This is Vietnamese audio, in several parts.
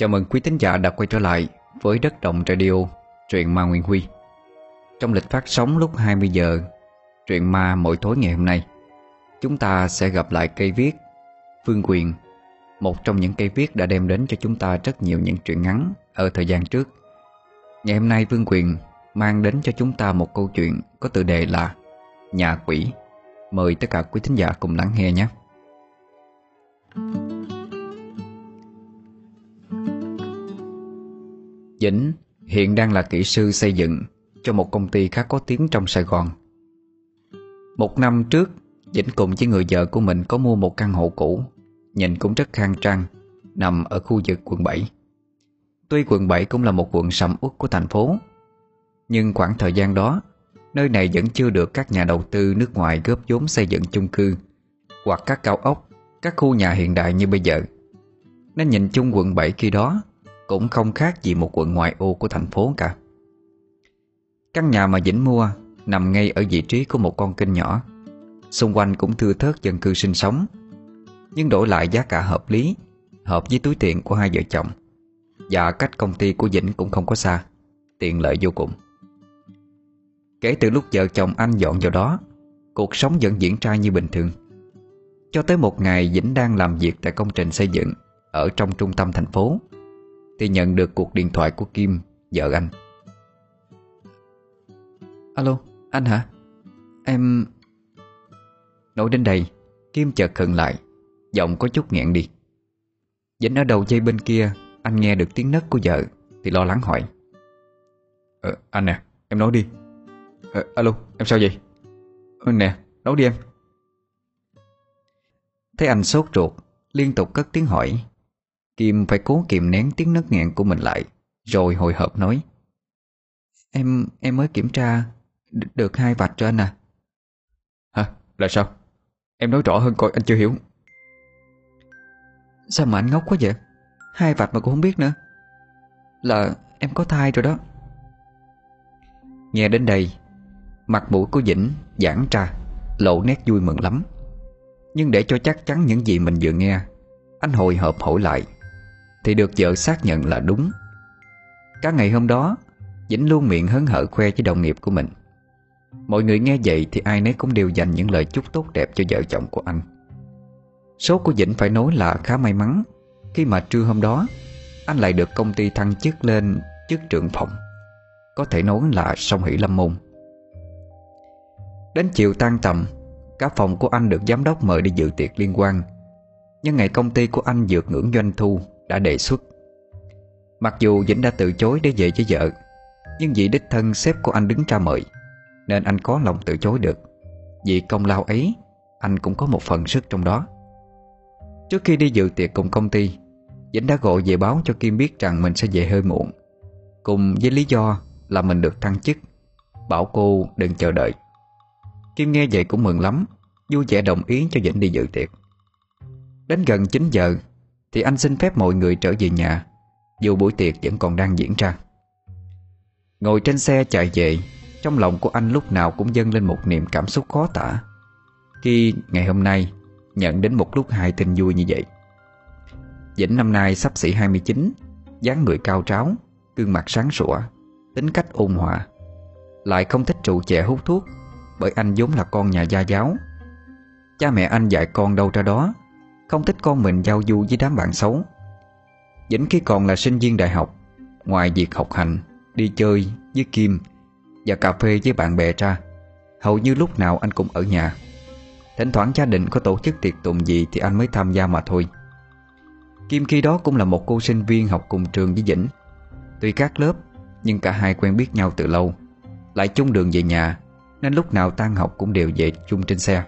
Chào mừng quý thính giả đã quay trở lại với Đất Động Radio, truyện ma Nguyên Huy. Trong lịch phát sóng lúc 20 giờ, truyện ma mỗi tối ngày hôm nay Chúng ta sẽ gặp lại cây viết Phương Quyền Một trong những cây viết đã đem đến cho chúng ta rất nhiều những truyện ngắn ở thời gian trước. Ngày hôm nay Phương Quyền mang đến cho chúng ta một câu chuyện có tựa đề là Nhà quỷ. Mời tất cả quý thính giả cùng lắng nghe nhé. Dĩnh hiện đang là kỹ sư xây dựng cho một công ty khá có tiếng trong Sài Gòn. Một năm trước, Dĩnh cùng với người vợ của mình có mua một căn hộ cũ, nhìn cũng rất khang trang, nằm ở khu vực quận 7. Tuy quận 7 cũng là một quận sầm uất của thành phố, nhưng khoảng thời gian đó, nơi này vẫn chưa được các nhà đầu tư nước ngoài góp vốn xây dựng chung cư hoặc các cao ốc, các khu nhà hiện đại như bây giờ. Nên nhìn chung quận 7 khi đó cũng không khác gì một quận ngoại ô của thành phố cả. Căn nhà mà Vĩnh mua Nằm ngay ở vị trí của một con kênh nhỏ. Xung quanh cũng thưa thớt dân cư sinh sống, Nhưng đổi lại giá cả hợp lý, Hợp với túi tiền của hai vợ chồng. Và cách công ty của Vĩnh cũng không có xa, Tiện lợi vô cùng. Kể từ lúc vợ chồng anh dọn vào đó, Cuộc sống vẫn diễn ra như bình thường. Cho tới một ngày Vĩnh đang làm việc tại công trình xây dựng Ở trong trung tâm thành phố thì nhận được cuộc điện thoại của Kim Vợ anh. Alo anh hả? Em Nói đến đây Kim chợt khựng lại Giọng có chút nghẹn đi. Dính ở đầu dây bên kia Anh nghe được tiếng nấc của vợ Thì lo lắng hỏi. Ờ, Anh nè em nói đi. Ờ, Alo em sao vậy? Ờ, Nè nói đi em. Thấy anh sốt ruột Liên tục cất tiếng hỏi Kim phải cố kìm nén tiếng nấc nghẹn của mình lại, Rồi hồi hộp nói, Em em mới kiểm tra Được hai vạch cho anh à Hả? Là sao? Em nói rõ hơn coi, anh chưa hiểu Sao mà anh ngốc quá vậy? Hai vạch mà cũng không biết nữa Là em có thai rồi đó Nghe đến đây, Mặt mũi của Vĩnh giãn ra, Lộ nét vui mừng lắm Nhưng để cho chắc chắn những gì mình vừa nghe, Anh hồi hộp hỏi lại thì được vợ xác nhận là đúng. Cả ngày hôm đó, Vĩnh luôn miệng hớn hở khoe với đồng nghiệp của mình. Mọi người nghe vậy thì ai nấy cũng đều dành những lời chúc tốt đẹp cho vợ chồng của anh. Số của Vĩnh phải nói là khá may mắn, Khi mà trưa hôm đó, Anh lại được công ty thăng chức lên chức trưởng phòng, Có thể nói là song hỷ lâm môn. Đến chiều tan tầm, Cả phòng của anh được giám đốc mời đi dự tiệc liên quan. Nhưng ngày công ty của anh vượt ngưỡng doanh thu đã đề xuất. Mặc dù Vĩnh đã từ chối để về với vợ, Nhưng vì đích thân sếp của anh đứng ra mời, Nên anh có lòng từ chối được. Vì công lao ấy, Anh cũng có một phần sức trong đó. Trước khi đi dự tiệc cùng công ty, Vĩnh đã gọi về báo cho Kim biết rằng mình sẽ về hơi muộn. Cùng với lý do là mình được thăng chức, Bảo cô đừng chờ đợi. Kim nghe vậy cũng mừng lắm, Vui vẻ đồng ý cho Vĩnh đi dự tiệc. Đến gần 9 giờ thì anh xin phép mọi người trở về nhà, Dù buổi tiệc vẫn còn đang diễn ra. Ngồi trên xe chạy về, Trong lòng của anh lúc nào cũng dâng lên một niềm cảm xúc khó tả. Khi ngày hôm nay, Nhận đến một lúc hai tin vui như vậy. Vĩnh năm nay sắp xỉ 29 dáng người cao tráo, Gương mặt sáng sủa, Tính cách ôn hòa. Lại không thích trụ chè hút thuốc, Bởi anh vốn là con nhà gia giáo. Cha mẹ anh dạy con đâu ra đó không thích con mình giao du với đám bạn xấu. Vĩnh khi còn là sinh viên đại học, Ngoài việc học hành, Đi chơi với Kim Và cà phê với bạn bè ra, Hầu như lúc nào anh cũng ở nhà. Thỉnh thoảng gia đình có tổ chức tiệc tùng gì Thì anh mới tham gia mà thôi. Kim khi đó cũng là một cô sinh viên học cùng trường với Vĩnh. Tuy các lớp, Nhưng cả hai quen biết nhau từ lâu, Lại chung đường về nhà, Nên lúc nào tan học cũng đều về chung trên xe.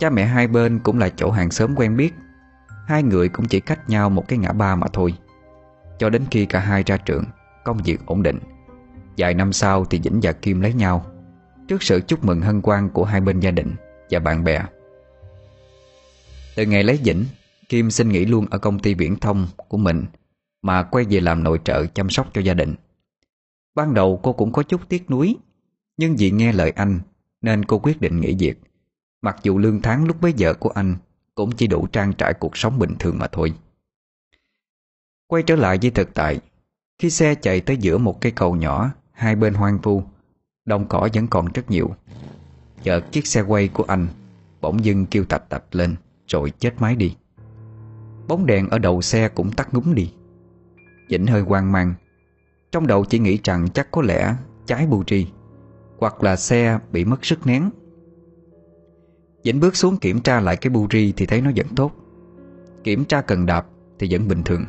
Cha mẹ hai bên cũng là chỗ hàng xóm quen biết. Hai người cũng chỉ cách nhau một cái ngã ba mà thôi. Cho đến khi cả hai ra trường, Công việc ổn định. Vài năm sau thì Vĩnh và Kim lấy nhau, Trước sự chúc mừng hân hoan của hai bên gia đình Và bạn bè. Từ ngày lấy Vĩnh, Kim xin nghỉ luôn ở công ty viễn thông của mình, Mà quay về làm nội trợ chăm sóc cho gia đình. Ban đầu cô cũng có chút tiếc nuối, Nhưng vì nghe lời anh Nên cô quyết định nghỉ việc. Mặc dù lương tháng lúc bấy giờ của anh Cũng chỉ đủ trang trải cuộc sống bình thường mà thôi. Quay trở lại với thực tại, Khi xe chạy tới giữa một cây cầu nhỏ, Hai bên hoang vu Đồng cỏ vẫn còn rất nhiều, Chợt chiếc xe quay của anh Bỗng dưng kêu tạch tạch lên, Rồi chết máy đi. Bóng đèn ở đầu xe cũng tắt ngúm đi Vĩnh hơi hoang mang. Trong đầu chỉ nghĩ rằng chắc có lẽ Cháy bù tri Hoặc là xe bị mất sức nén dĩnh bước xuống kiểm tra lại cái bu ri Thì thấy nó vẫn tốt. Kiểm tra cần đạp thì vẫn bình thường.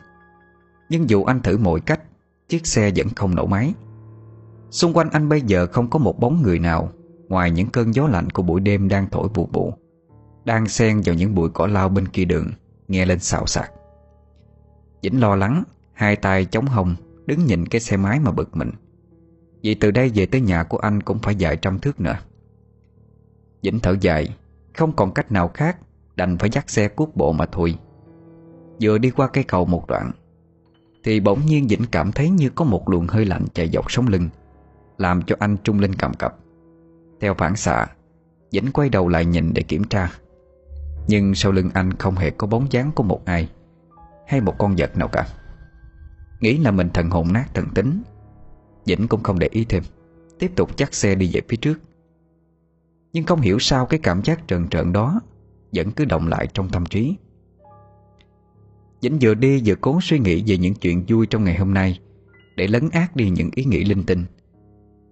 Nhưng dù anh thử mọi cách, Chiếc xe vẫn không nổ máy. Xung quanh anh bây giờ không có một bóng người nào, Ngoài những cơn gió lạnh của buổi đêm đang thổi vụ vụ Đang xen vào những bụi cỏ lao bên kia đường, Nghe lên xào xạc. Dĩnh lo lắng, Hai tay chống hông, Đứng nhìn cái xe máy mà bực mình. Vì từ đây về tới nhà của anh Cũng phải dài trăm thước nữa. Dĩnh thở dài không còn cách nào khác, Đành phải dắt xe cuốc bộ mà thôi. Vừa đi qua cây cầu một đoạn, Thì bỗng nhiên Vĩnh cảm thấy như có một luồng hơi lạnh chạy dọc sống lưng, Làm cho anh trung lên cầm cập. Theo phản xạ, Vĩnh quay đầu lại nhìn để kiểm tra. Nhưng sau lưng anh không hề có bóng dáng của một ai, Hay một con vật nào cả. Nghĩ là mình thần hồn nát thần tính, Vĩnh cũng không để ý thêm, Tiếp tục chắc xe đi về phía trước. Nhưng không hiểu sao cái cảm giác trần trợn đó Vẫn cứ động lại trong tâm trí. Vĩnh vừa đi vừa cố suy nghĩ về những chuyện vui trong ngày hôm nay Để lấn át đi những ý nghĩ linh tinh.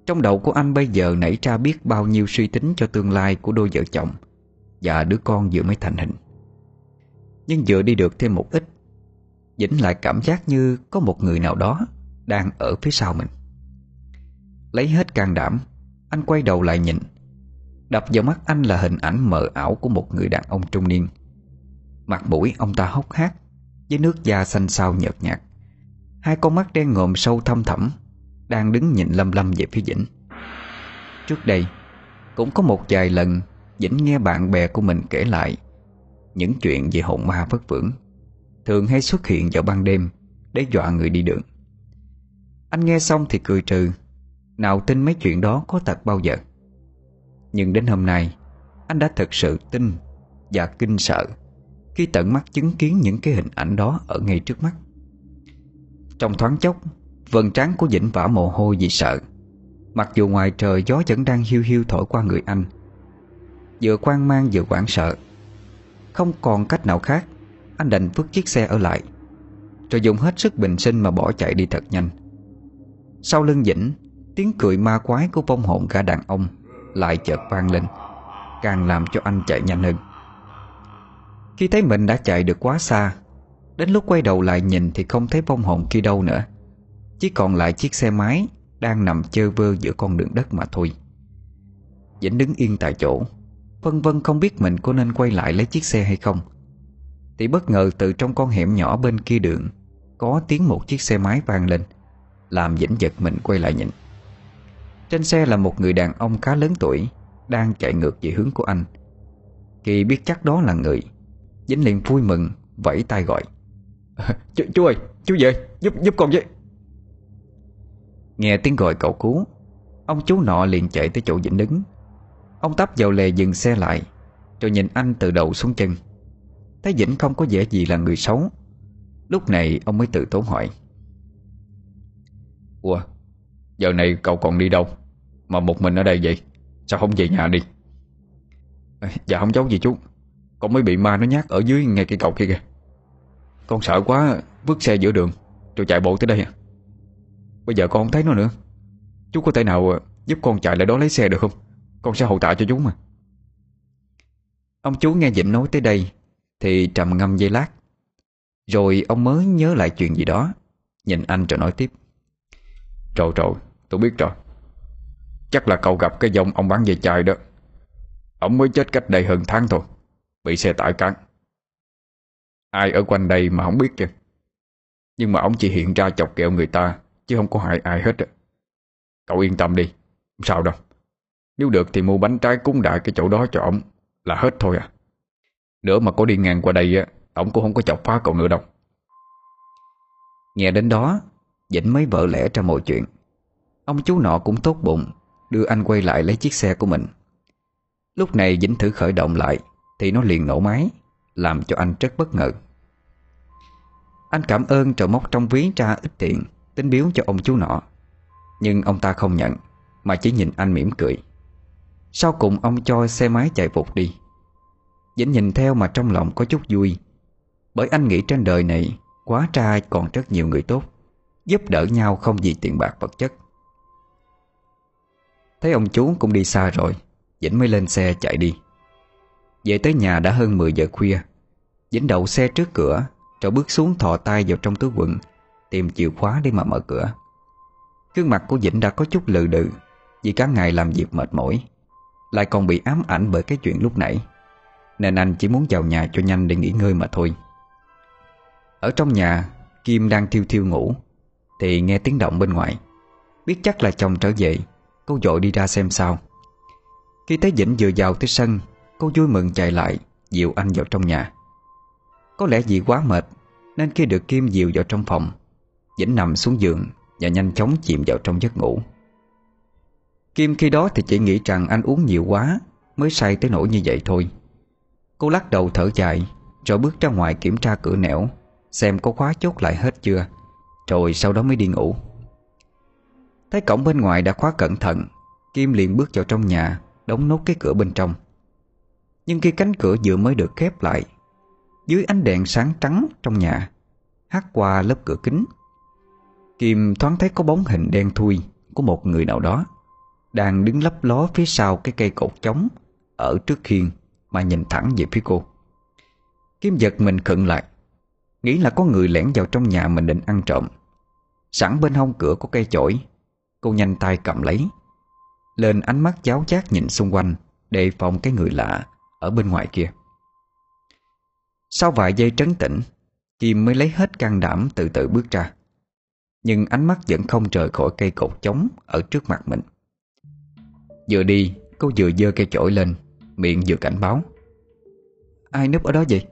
Trong đầu của anh bây giờ nảy ra biết bao nhiêu suy tính cho tương lai của đôi vợ chồng Và đứa con vừa mới thành hình. Nhưng vừa đi được thêm một ít, Vĩnh lại cảm giác như có một người nào đó Đang ở phía sau mình. Lấy hết can đảm, Anh quay đầu lại nhìn Đập vào mắt anh là hình ảnh mờ ảo Của một người đàn ông trung niên. Mặt mũi ông ta hốc hác, với nước da xanh xao nhợt nhạt. Hai con mắt đen ngòm sâu thâm thẳm, Đang đứng nhìn lâm lâm về phía Vĩnh. Trước đây, Cũng có một vài lần Vĩnh nghe bạn bè của mình kể lại Những chuyện về hồn ma vất vưởng, Thường hay xuất hiện vào ban đêm Để dọa người đi đường. Anh nghe xong thì cười trừ, Nào tin mấy chuyện đó có thật bao giờ? Nhưng đến hôm nay Anh đã thật sự tin Và kinh sợ khi tận mắt chứng kiến những cái hình ảnh đó ở ngay trước mắt. Trong thoáng chốc, vần trán của Vĩnh vã mồ hôi vì sợ. Mặc dù ngoài trời gió vẫn đang hiu hiu thổi qua người anh. Vừa quan mang vừa hoảng sợ. Không còn cách nào khác, anh đành vứt chiếc xe ở lại. Rồi dùng hết sức bình sinh mà bỏ chạy đi thật nhanh. Sau lưng Vĩnh, tiếng cười ma quái của vong hồn gã đàn ông lại chợt vang lên, càng làm cho anh chạy nhanh hơn. Khi thấy mình đã chạy được quá xa Đến lúc quay đầu lại nhìn Thì không thấy vong hồn kia đâu nữa. Chỉ còn lại chiếc xe máy Đang nằm chơ vơ giữa con đường đất mà thôi. Vĩnh đứng yên tại chỗ Vân vân không biết mình có nên quay lại lấy chiếc xe hay không. Thì bất ngờ từ trong con hẻm nhỏ bên kia đường Có tiếng một chiếc xe máy vang lên Làm Vĩnh giật mình quay lại nhìn. Trên xe là một người đàn ông khá lớn tuổi Đang chạy ngược về hướng của anh. Khi biết chắc đó là người Dính liền vui mừng Vẫy tay gọi. Ch Chú ơi chú về giúp giúp con với. Nghe tiếng gọi cậu cứu Ông chú nọ liền chạy tới chỗ Vĩnh đứng. Ông tấp vào lề dừng xe lại Rồi nhìn anh từ đầu xuống chân. Thấy Vĩnh không có vẻ gì là người xấu Lúc này ông mới tự tốn hỏi. Ủa Giờ này cậu còn đi đâu mà một mình ở đây vậy? Sao không về nhà đi? Dạ không giấu gì chú. Con mới bị ma nó nhát ở dưới ngay cây cầu kia kìa. Con sợ quá, Vứt xe giữa đường, Rồi chạy bộ tới đây à? Bây giờ con không thấy nó nữa. Chú có thể nào ờ, giúp con chạy lại đó lấy xe được không? Con sẽ hậu tạ cho chú mà. Ông chú nghe Vĩnh nói tới đây, Thì trầm ngâm dây lát. Rồi ông mới nhớ lại chuyện gì đó. Nhìn anh rồi nói tiếp. Rồi rồi tôi biết rồi. Chắc là cậu gặp cái dòng ông bán dây chai đó. Ông mới chết cách đây hơn tháng thôi. Bị xe tải cán. Ai ở quanh đây mà không biết chứ? Nhưng mà ông chỉ hiện ra chọc kẹo người ta, Chứ không có hại ai hết Cậu yên tâm đi, Không sao đâu. Nếu được thì mua bánh trái cúng đại cái chỗ đó cho ông, Là hết thôi à. Nữa mà có đi ngang qua đây á, Ông cũng không có chọc phá cậu nữa đâu. Nghe đến đó Dĩnh mới vợ lẽ ra mọi chuyện. Ông chú nọ cũng tốt bụng Đưa anh quay lại lấy chiếc xe của mình. Lúc này Vĩnh thử khởi động lại, thì nó liền nổ máy, Làm cho anh rất bất ngờ. Anh cảm ơn rồi móc trong ví ra ít tiền Tính biếu cho ông chú nọ. Nhưng ông ta không nhận, Mà chỉ nhìn anh mỉm cười. Sau cùng ông cho xe máy chạy vụt đi. Vĩnh nhìn theo mà trong lòng có chút vui. Bởi anh nghĩ trên đời này, Quá trai còn rất nhiều người tốt, Giúp đỡ nhau không vì tiền bạc vật chất. Thấy ông chú cũng đi xa rồi dĩnh mới lên xe chạy đi. Về tới nhà đã hơn 10 giờ khuya dĩnh đậu xe trước cửa, Rồi bước xuống thò tay vào trong túi quần, Tìm chìa khóa để mà mở cửa. Gương mặt của dĩnh đã có chút lừ đừ, Vì cả ngày làm việc mệt mỏi, Lại còn bị ám ảnh bởi cái chuyện lúc nãy. Nên anh chỉ muốn vào nhà cho nhanh để nghỉ ngơi mà thôi. Ở trong nhà, Kim đang thiêu thiêu ngủ, Thì nghe tiếng động bên ngoài. Biết chắc là chồng trở về Cô dội đi ra xem sao. Khi thấy Vĩnh vừa vào tới sân, Cô vui mừng chạy lại Dịu anh vào trong nhà. Có lẽ vì quá mệt, Nên khi được Kim dìu vào trong phòng, Vĩnh nằm xuống giường Và nhanh chóng chìm vào trong giấc ngủ. Kim khi đó thì chỉ nghĩ rằng anh uống nhiều quá Mới say tới nỗi như vậy thôi. Cô lắc đầu thở dài, Rồi bước ra ngoài kiểm tra cửa nẻo, Xem có khóa chốt lại hết chưa, Rồi sau đó mới đi ngủ. Thấy cổng bên ngoài đã khóa cẩn thận, Kim liền bước vào trong nhà, Đóng nốt cái cửa bên trong. Nhưng khi cánh cửa vừa mới được khép lại, Dưới ánh đèn sáng trắng trong nhà hắt qua lớp cửa kính. Kim thoáng thấy có bóng hình đen thui Của một người nào đó, Đang đứng lấp ló phía sau cái cây cột chống Ở trước khiên Mà nhìn thẳng về phía cô. Kim giật mình khựng lại, Nghĩ là có người lẻn vào trong nhà mình định ăn trộm. Sẵn bên hông cửa có cây chổi Cô nhanh tay cầm lấy. Lên ánh mắt cháo chát nhìn xung quanh, Đề phòng cái người lạ Ở bên ngoài kia. Sau vài giây trấn tĩnh, Kim mới lấy hết can đảm từ từ bước ra. Nhưng ánh mắt vẫn không rời khỏi cây cột chống Ở trước mặt mình. Vừa đi, Cô vừa dơ cây chổi lên, Miệng vừa cảnh báo. Ai núp ở đó vậy?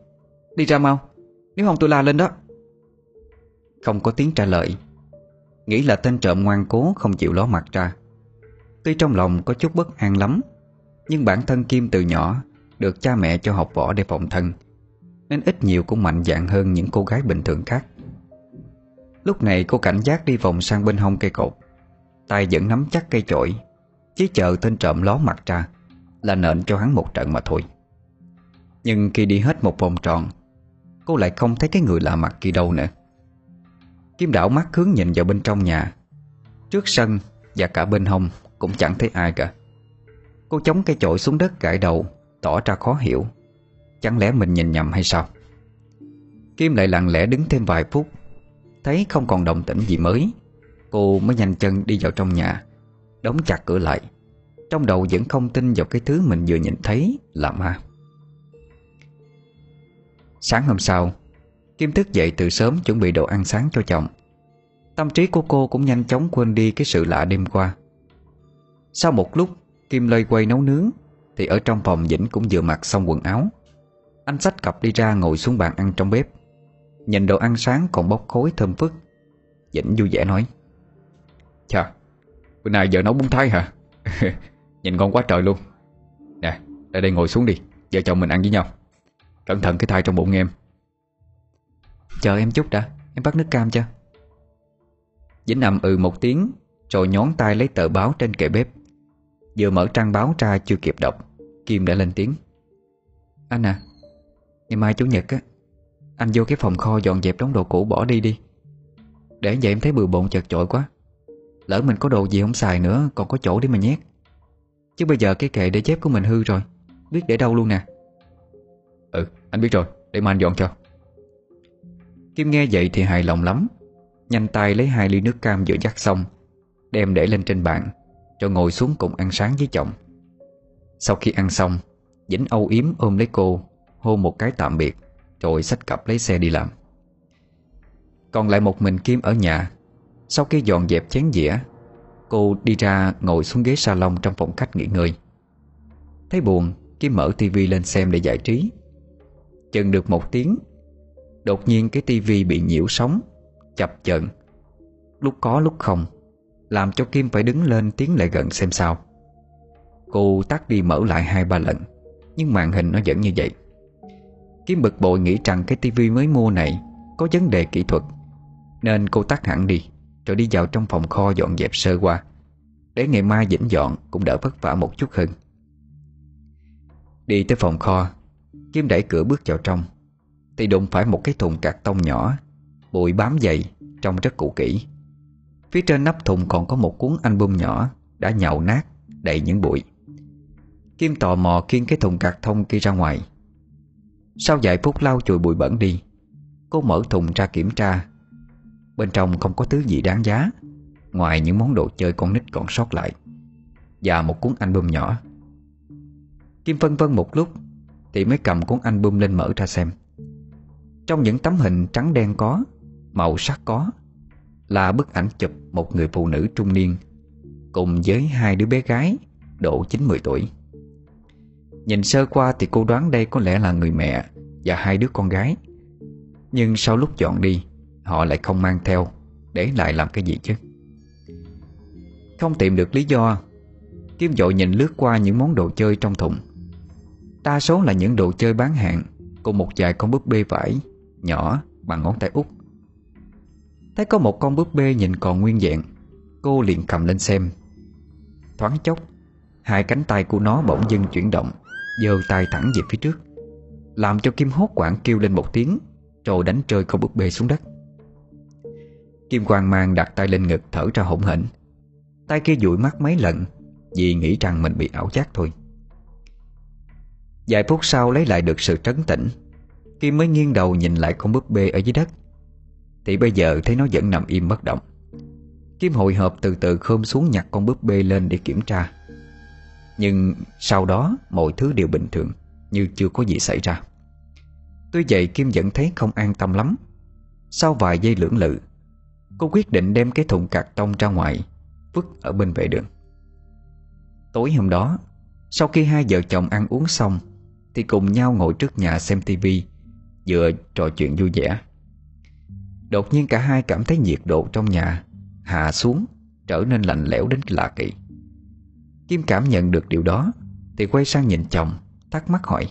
Đi ra mau. Nếu không tôi la lên đó. Không có tiếng trả lời Nghĩ là tên trộm ngoan cố không chịu ló mặt ra. Tuy trong lòng có chút bất an lắm, Nhưng bản thân Kim từ nhỏ Được cha mẹ cho học võ để phòng thân, Nên ít nhiều cũng mạnh dạn hơn những cô gái bình thường khác. Lúc này cô cảnh giác đi vòng sang bên hông cây cột, tay vẫn nắm chắc cây chổi Chỉ chờ tên trộm ló mặt ra Là nện cho hắn một trận mà thôi. Nhưng khi đi hết một vòng tròn, Cô lại không thấy cái người lạ mặt kia đâu nữa. Kim đảo mắt hướng nhìn vào bên trong nhà. Trước sân và cả bên hông Cũng chẳng thấy ai cả. Cô chống cây chổi xuống đất gãi đầu, Tỏ ra khó hiểu. Chẳng lẽ mình nhìn nhầm hay sao? Kim lại lặng lẽ đứng thêm vài phút. Thấy không còn động tĩnh gì mới, Cô mới nhanh chân đi vào trong nhà, Đóng chặt cửa lại. Trong đầu vẫn không tin vào cái thứ mình vừa nhìn thấy là ma. Sáng hôm sau Kim thức dậy từ sớm chuẩn bị đồ ăn sáng cho chồng. Tâm trí của cô cũng nhanh chóng quên đi cái sự lạ đêm qua. Sau một lúc Kim lơi quay nấu nướng Thì ở trong phòng Vĩnh cũng vừa mặc xong quần áo. Anh xách cặp đi ra ngồi xuống bàn ăn trong bếp. Nhìn đồ ăn sáng còn bốc khối thơm phức. Vĩnh vui vẻ nói Chà, bữa nay vợ nấu bún thái hả? Nhìn ngon quá trời luôn. Nè, ra đây ngồi xuống đi Vợ chồng mình ăn với nhau. Cẩn thận cái thai trong bụng em. Chờ em chút đã, Em bắt nước cam cho. Vĩnh nằm ừ một tiếng, Rồi nhón tay lấy tờ báo trên kệ bếp. Vừa mở trang báo ra chưa kịp đọc, Kim đã lên tiếng. Anh à Ngày mai Chủ nhật á, Anh vô cái phòng kho dọn dẹp đống đồ cũ bỏ đi đi. Để vậy em thấy bừa bộn chật chội quá. Lỡ mình có đồ gì không xài nữa, Còn có chỗ để mà nhét. Chứ bây giờ cái kệ để chép của mình hư rồi, Biết để đâu luôn nè. Ừ anh biết rồi, Để mà anh dọn cho. Kim nghe vậy thì hài lòng lắm. Nhanh tay lấy hai ly nước cam vừa dắt xong, Đem để lên trên bàn, Cho ngồi xuống cùng ăn sáng với chồng. Sau khi ăn xong dĩnh âu yếm ôm lấy cô Hôn một cái tạm biệt, Rồi xách cặp lấy xe đi làm. Còn lại một mình Kim ở nhà, Sau khi dọn dẹp chén dĩa, Cô đi ra ngồi xuống ghế salon Trong phòng khách nghỉ ngơi. Thấy buồn, Kim mở tivi lên xem để giải trí. Chừng được một tiếng Đột nhiên cái tivi bị nhiễu sóng, Chập chờn. Lúc có lúc không, Làm cho Kim phải đứng lên tiến lại gần xem sao. Cô tắt đi mở lại hai ba lần, Nhưng màn hình nó vẫn như vậy. Kim bực bội nghĩ rằng cái tivi mới mua này có vấn đề kỹ thuật, Nên cô tắt hẳn đi, Rồi đi vào trong phòng kho dọn dẹp sơ qua. Để ngày mai dĩnh dọn Cũng đỡ vất vả một chút hơn. Đi tới phòng kho, Kim đẩy cửa bước vào trong. Thì đụng phải một cái thùng cạc tông nhỏ, Bụi bám dày, Trông rất cũ kỹ. Phía trên nắp thùng còn có một cuốn album nhỏ Đã nhậu nát, Đầy những bụi. Kim tò mò khiêng cái thùng cạc thông kia ra ngoài. Sau vài phút lau chùi bụi bẩn đi, Cô mở thùng ra kiểm tra. Bên trong không có thứ gì đáng giá, Ngoài những món đồ chơi con nít còn sót lại Và một cuốn album nhỏ. Kim phân vân một lúc Thì mới cầm cuốn album lên mở ra xem. Trong những tấm hình trắng đen có, Màu sắc có, Là bức ảnh chụp một người phụ nữ trung niên Cùng với hai đứa bé gái Độ 9-10 tuổi. Nhìn sơ qua thì cô đoán đây có lẽ là người mẹ Và hai đứa con gái. Nhưng sau lúc dọn đi, Họ lại không mang theo, Để lại làm cái gì chứ? Không tìm được lý do. Kim dội nhìn lướt qua những món đồ chơi trong thùng. Đa số là những đồ chơi bán hàng Cùng một vài con búp bê vải. Nhỏ bằng ngón tay út. Thấy có một con búp bê nhìn còn nguyên vẹn Cô liền cầm lên xem. Thoáng chốc, Hai cánh tay của nó bỗng dưng chuyển động, giơ tay thẳng về phía trước, Làm cho Kim hốt quảng kêu lên một tiếng, Rồi đánh rơi con búp bê xuống đất. Kim quang mang đặt tay lên ngực thở ra hổn hển, Tay kia dụi mắt mấy lần Vì nghĩ rằng mình bị ảo giác thôi. Vài phút sau lấy lại được sự trấn tĩnh Kim mới nghiêng đầu nhìn lại con búp bê ở dưới đất. Thì bây giờ thấy nó vẫn nằm im bất động. Kim hồi hộp từ từ khom xuống nhặt con búp bê lên để kiểm tra. Nhưng sau đó, mọi thứ đều bình thường, Như chưa có gì xảy ra. Tuy vậy, Kim vẫn thấy không an tâm lắm. Sau vài giây lưỡng lự, Cô quyết định đem cái thùng cạc tông ra ngoài, Vứt ở bên vệ đường. Tối hôm đó, Sau khi hai vợ chồng ăn uống xong, Thì cùng nhau ngồi trước nhà xem tivi Vừa trò chuyện vui vẻ. Đột nhiên cả hai cảm thấy nhiệt độ trong nhà Hạ xuống, Trở nên lạnh lẽo đến lạ kỳ. Kim cảm nhận được điều đó, Thì quay sang nhìn chồng, Thắc mắc hỏi,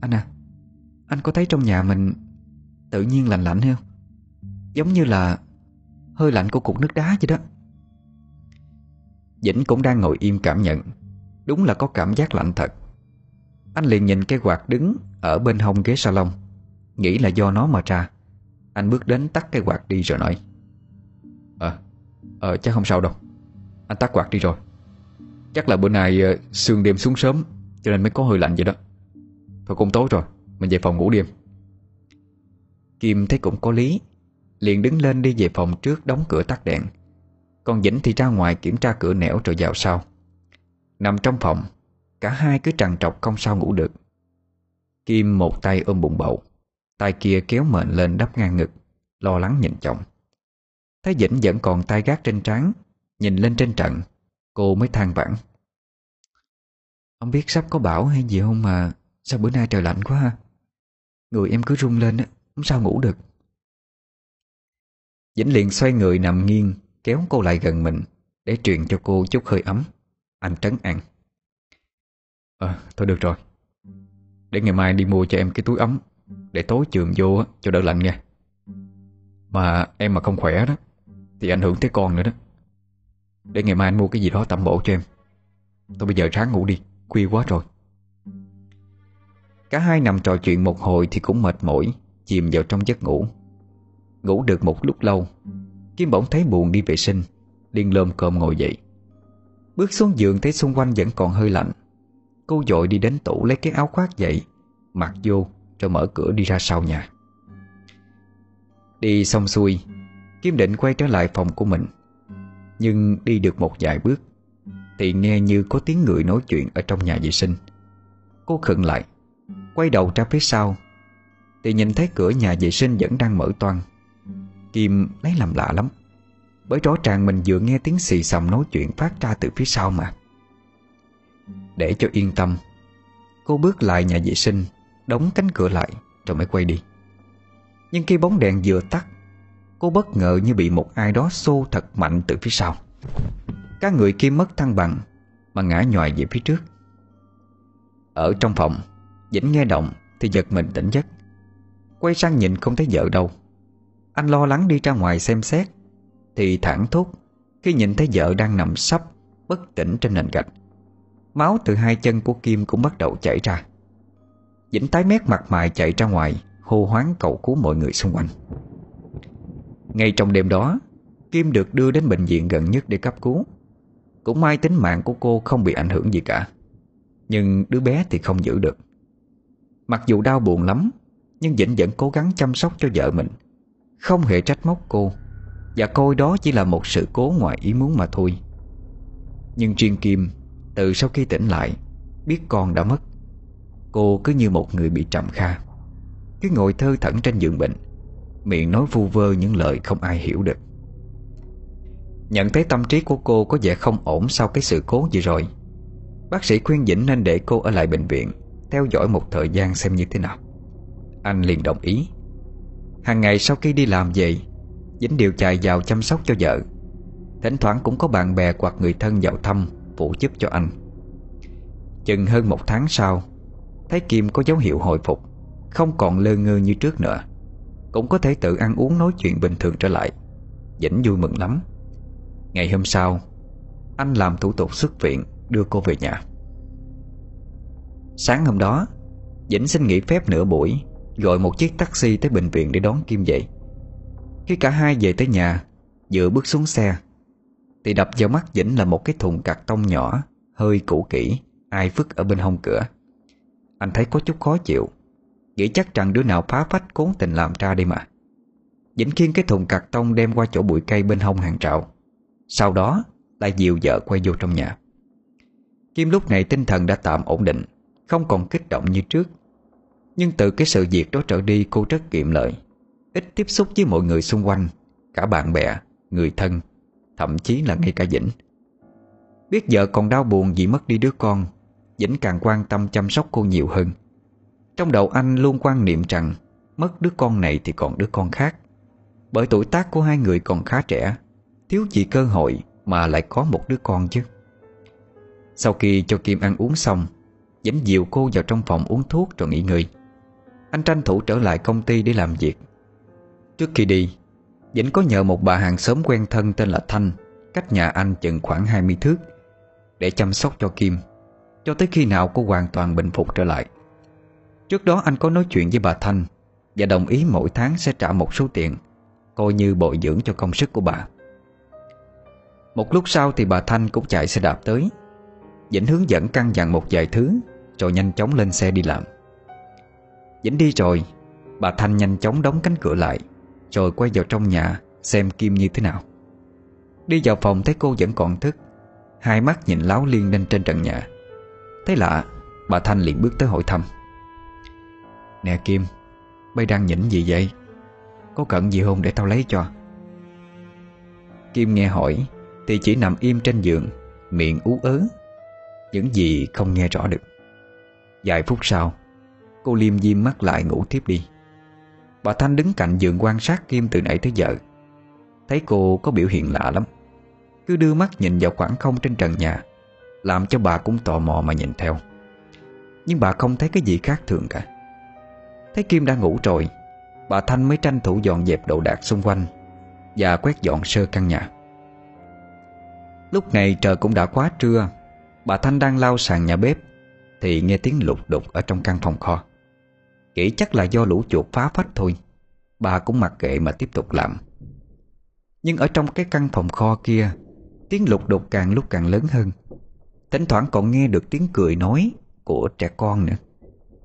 Anh à Anh có thấy trong nhà mình Tự nhiên lạnh lạnh không? Giống như là Hơi lạnh của cục nước đá vậy đó. Vĩnh cũng đang ngồi im cảm nhận, Đúng là có cảm giác lạnh thật. Anh liền nhìn cái quạt đứng Ở bên hông ghế salon Nghĩ là do nó mà ra. Anh bước đến tắt cái quạt đi rồi nói Ờ, ờ chắc không sao đâu. Anh tắt quạt đi rồi. Chắc là bữa nay ờ, sương đêm xuống sớm Cho nên mới có hơi lạnh vậy đó. Thôi cũng tối rồi Mình về phòng ngủ đêm Kim thấy cũng có lý Liền đứng lên đi về phòng trước đóng cửa tắt đèn. Còn Vĩnh thì ra ngoài kiểm tra cửa nẻo rồi vào sau. Nằm trong phòng Cả hai cứ trằn trọc không sao ngủ được. Kim một tay ôm bụng bầu, Tay kia kéo mệnh lên đắp ngang ngực, Lo lắng nhìn chồng. Thấy dĩnh vẫn còn tay gác trên trán, Nhìn lên trên trận, Cô mới than vãn. Không biết sắp có bão hay gì không mà Sao bữa nay trời lạnh quá ha? Người em cứ rung lên Không sao ngủ được. Dĩnh liền xoay người nằm nghiêng, Kéo cô lại gần mình, Để truyền cho cô chút hơi ấm, Anh trấn an. À, thôi được rồi. Để ngày mai đi mua cho em cái túi ấm Để tối trường vô cho đỡ lạnh nha. Mà em mà không khỏe đó Thì ảnh hưởng tới con nữa đó. Để ngày mai anh mua cái gì đó tẩm bổ cho em. Tôi bây giờ sáng ngủ đi Khuya quá rồi. Cả hai nằm trò chuyện một hồi Thì cũng mệt mỏi Chìm vào trong giấc ngủ. Ngủ được một lúc lâu Kim bỗng thấy buồn đi vệ sinh liền lơm cơm ngồi dậy. Bước xuống giường thấy xung quanh vẫn còn hơi lạnh Cô dội đi đến tủ lấy cái áo khoác dậy, Mặc vô rồi mở cửa đi ra sau nhà. Đi xong xuôi Kim định quay trở lại phòng của mình. Nhưng đi được một vài bước, Thì nghe như có tiếng người nói chuyện Ở trong nhà vệ sinh. Cô khựng lại, Quay đầu ra phía sau, Thì nhìn thấy cửa nhà vệ sinh vẫn đang mở toang. Kim lấy làm lạ lắm, Bởi rõ ràng mình vừa nghe tiếng xì xầm nói chuyện phát ra từ phía sau mà. Để cho yên tâm. Cô bước lại nhà vệ sinh, Đóng cánh cửa lại, Rồi mới quay đi. Nhưng khi bóng đèn vừa tắt, Cô bất ngờ như bị một ai đó xô thật mạnh từ phía sau. Các người kia mất thăng bằng, Mà ngã nhòi về phía trước. Ở trong phòng, Vĩnh nghe động Thì giật mình tỉnh giấc. Quay sang nhìn không thấy vợ đâu. Anh lo lắng đi ra ngoài xem xét, Thì thẳng thốt Khi nhìn thấy vợ đang nằm sắp Bất tỉnh trên nền gạch. Máu từ hai chân của Kim cũng bắt đầu chảy ra. Dĩnh tái mét mặt mày chạy ra ngoài, Hô hoáng cầu cứu mọi người xung quanh. Ngay trong đêm đó, Kim được đưa đến bệnh viện gần nhất để cấp cứu. Cũng may tính mạng của cô không bị ảnh hưởng gì cả. Nhưng đứa bé thì không giữ được. Mặc dù đau buồn lắm, Nhưng Dĩnh vẫn cố gắng chăm sóc cho vợ mình. Không hề trách móc cô. Và coi đó chỉ là một sự cố ngoài ý muốn mà thôi. Nhưng riêng Kim từ sau khi tỉnh lại, Biết con đã mất, Cô cứ như một người bị trầm kha. Cứ ngồi thơ thẩn trên giường bệnh, Miệng nói vu vơ những lời không ai hiểu được. Nhận thấy tâm trí của cô có vẻ không ổn sau cái sự cố vừa rồi, Bác sĩ khuyên dĩnh nên để cô ở lại bệnh viện, Theo dõi một thời gian xem như thế nào. Anh liền đồng ý. Hàng ngày sau khi đi làm về dĩnh đều chạy vào chăm sóc cho vợ. Thỉnh thoảng cũng có bạn bè hoặc người thân vào thăm Phụ giúp cho anh. Chừng hơn một tháng sau, Thấy Kim có dấu hiệu hồi phục, Không còn lơ ngơ như trước nữa. Cũng có thể tự ăn uống nói chuyện bình thường trở lại. Vĩnh vui mừng lắm. Ngày hôm sau, Anh làm thủ tục xuất viện, Đưa cô về nhà. Sáng hôm đó Vĩnh xin nghỉ phép nửa buổi, Gọi một chiếc taxi tới bệnh viện để đón Kim dậy. Khi cả hai về tới nhà, Vừa bước xuống xe thì đập vào mắt Vĩnh là một cái thùng cạc tông nhỏ Hơi cũ kỹ Ai vứt ở bên hông cửa. Anh thấy có chút khó chịu. Nghĩ chắc rằng đứa nào phá phách cố tình làm ra đi mà. Vĩnh khiêng cái thùng cạc tông đem qua chỗ bụi cây bên hông hàng trào sau đó lại dìu vợ quay vô trong nhà. Kim lúc này tinh thần đã tạm ổn định Không còn kích động như trước. Nhưng từ cái sự việc đó trở đi cô rất kiệm lợi. Ít tiếp xúc với mọi người xung quanh Cả bạn bè, người thân. Thậm chí là ngay cả dĩnh Biết vợ còn đau buồn vì mất đi đứa con dĩnh càng quan tâm chăm sóc cô nhiều hơn. Trong đầu anh luôn quan niệm rằng Mất đứa con này thì còn đứa con khác. Bởi tuổi tác của hai người còn khá trẻ, Thiếu gì cơ hội mà lại có một đứa con chứ. Sau khi cho Kim ăn uống xong Dĩnh dìu cô vào trong phòng uống thuốc rồi nghỉ ngơi. Anh tranh thủ trở lại công ty để làm việc. Trước khi đi Dĩnh có nhờ một bà hàng xóm quen thân tên là Thanh, Cách nhà anh chừng khoảng 20 thước, Để chăm sóc cho Kim, Cho tới khi nào cô hoàn toàn bình phục trở lại. Trước đó anh có nói chuyện với bà Thanh, Và đồng ý mỗi tháng sẽ trả một số tiền, Coi như bồi dưỡng cho công sức của bà. Một lúc sau thì bà Thanh cũng chạy xe đạp tới. Vĩnh hướng dẫn căn dặn một vài thứ, Rồi nhanh chóng lên xe đi làm. Vĩnh đi rồi, Bà Thanh nhanh chóng đóng cánh cửa lại. Rồi quay vào trong nhà, Xem Kim như thế nào. Đi vào phòng thấy cô vẫn còn thức. Hai mắt nhìn láo liên lên trên trần nhà. Thấy lạ Bà Thanh liền bước tới hỏi thăm. Nè Kim Bây đang nhỉnh gì vậy? Có cần gì không để tao lấy cho? Kim nghe hỏi thì chỉ nằm im trên giường, Miệng ú ớ. Những gì không nghe rõ được. Vài phút sau, Cô liêm diêm mắt lại ngủ tiếp đi. Bà Thanh đứng cạnh giường quan sát Kim từ nãy tới giờ. Thấy cô có biểu hiện lạ lắm. Cứ đưa mắt nhìn vào khoảng không trên trần nhà, Làm cho bà cũng tò mò mà nhìn theo. Nhưng bà không thấy cái gì khác thường cả. Thấy Kim đã ngủ rồi, Bà Thanh mới tranh thủ dọn dẹp đồ đạc xung quanh Và quét dọn sơ căn nhà. Lúc này trời cũng đã quá trưa, Bà Thanh đang lau sàn nhà bếp Thì nghe tiếng lục đục ở trong căn phòng kho. Nghĩ chắc là do lũ chuột phá phách thôi. Bà cũng mặc kệ mà tiếp tục làm. Nhưng ở trong cái căn phòng kho kia, Tiếng lục đục càng lúc càng lớn hơn. Thỉnh thoảng còn nghe được tiếng cười nói Của trẻ con nữa.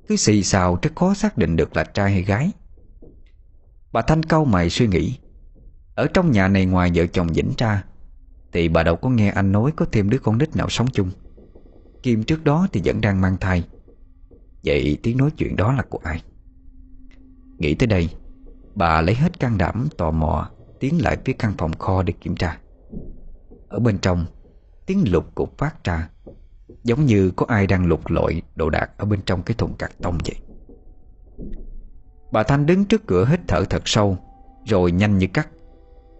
Cứ xì xào rất khó xác định được là trai hay gái. Bà Thanh câu mày suy nghĩ. Ở trong nhà này ngoài vợ chồng Vĩnh ra thì bà đâu có nghe anh nói có thêm đứa con nít nào sống chung. Kim trước đó thì vẫn đang mang thai. Vậy tiếng nói chuyện đó là của ai? Nghĩ tới đây, Bà lấy hết can đảm, tò mò Tiến lại phía căn phòng kho để kiểm tra. Ở bên trong, Tiếng lục cục phát ra, Giống như có ai đang lục lội đồ đạc Ở bên trong cái thùng cạc tông vậy. Bà Thanh đứng trước cửa hít thở thật sâu, Rồi nhanh như cắt.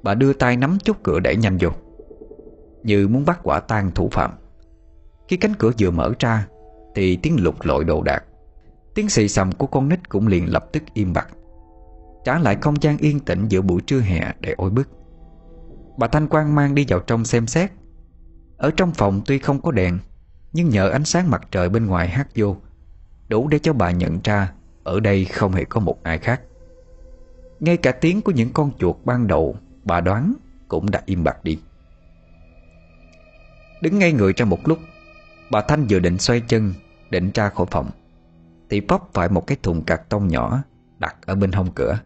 Bà đưa tay nắm chốt cửa đẩy nhanh vô. Như muốn bắt quả tang thủ phạm. Khi cánh cửa vừa mở ra, Thì tiếng lục lội đồ đạc Tiếng xì xầm của con nít cũng liền lập tức im bặt. Trả lại không gian yên tĩnh giữa buổi trưa hè để ôi bức. Bà Thanh Quang mang đi vào trong xem xét. Ở trong phòng tuy không có đèn, Nhưng nhờ ánh sáng mặt trời bên ngoài hát vô, Đủ để cho bà nhận ra Ở đây không hề có một ai khác. Ngay cả tiếng của những con chuột ban đầu, Bà đoán cũng đã im bặt đi. Đứng ngay người trong một lúc, Bà Thanh vừa định xoay chân, Định ra khỏi phòng. Thì bóp phải một cái thùng cạc tông nhỏ, Đặt ở bên hông cửa.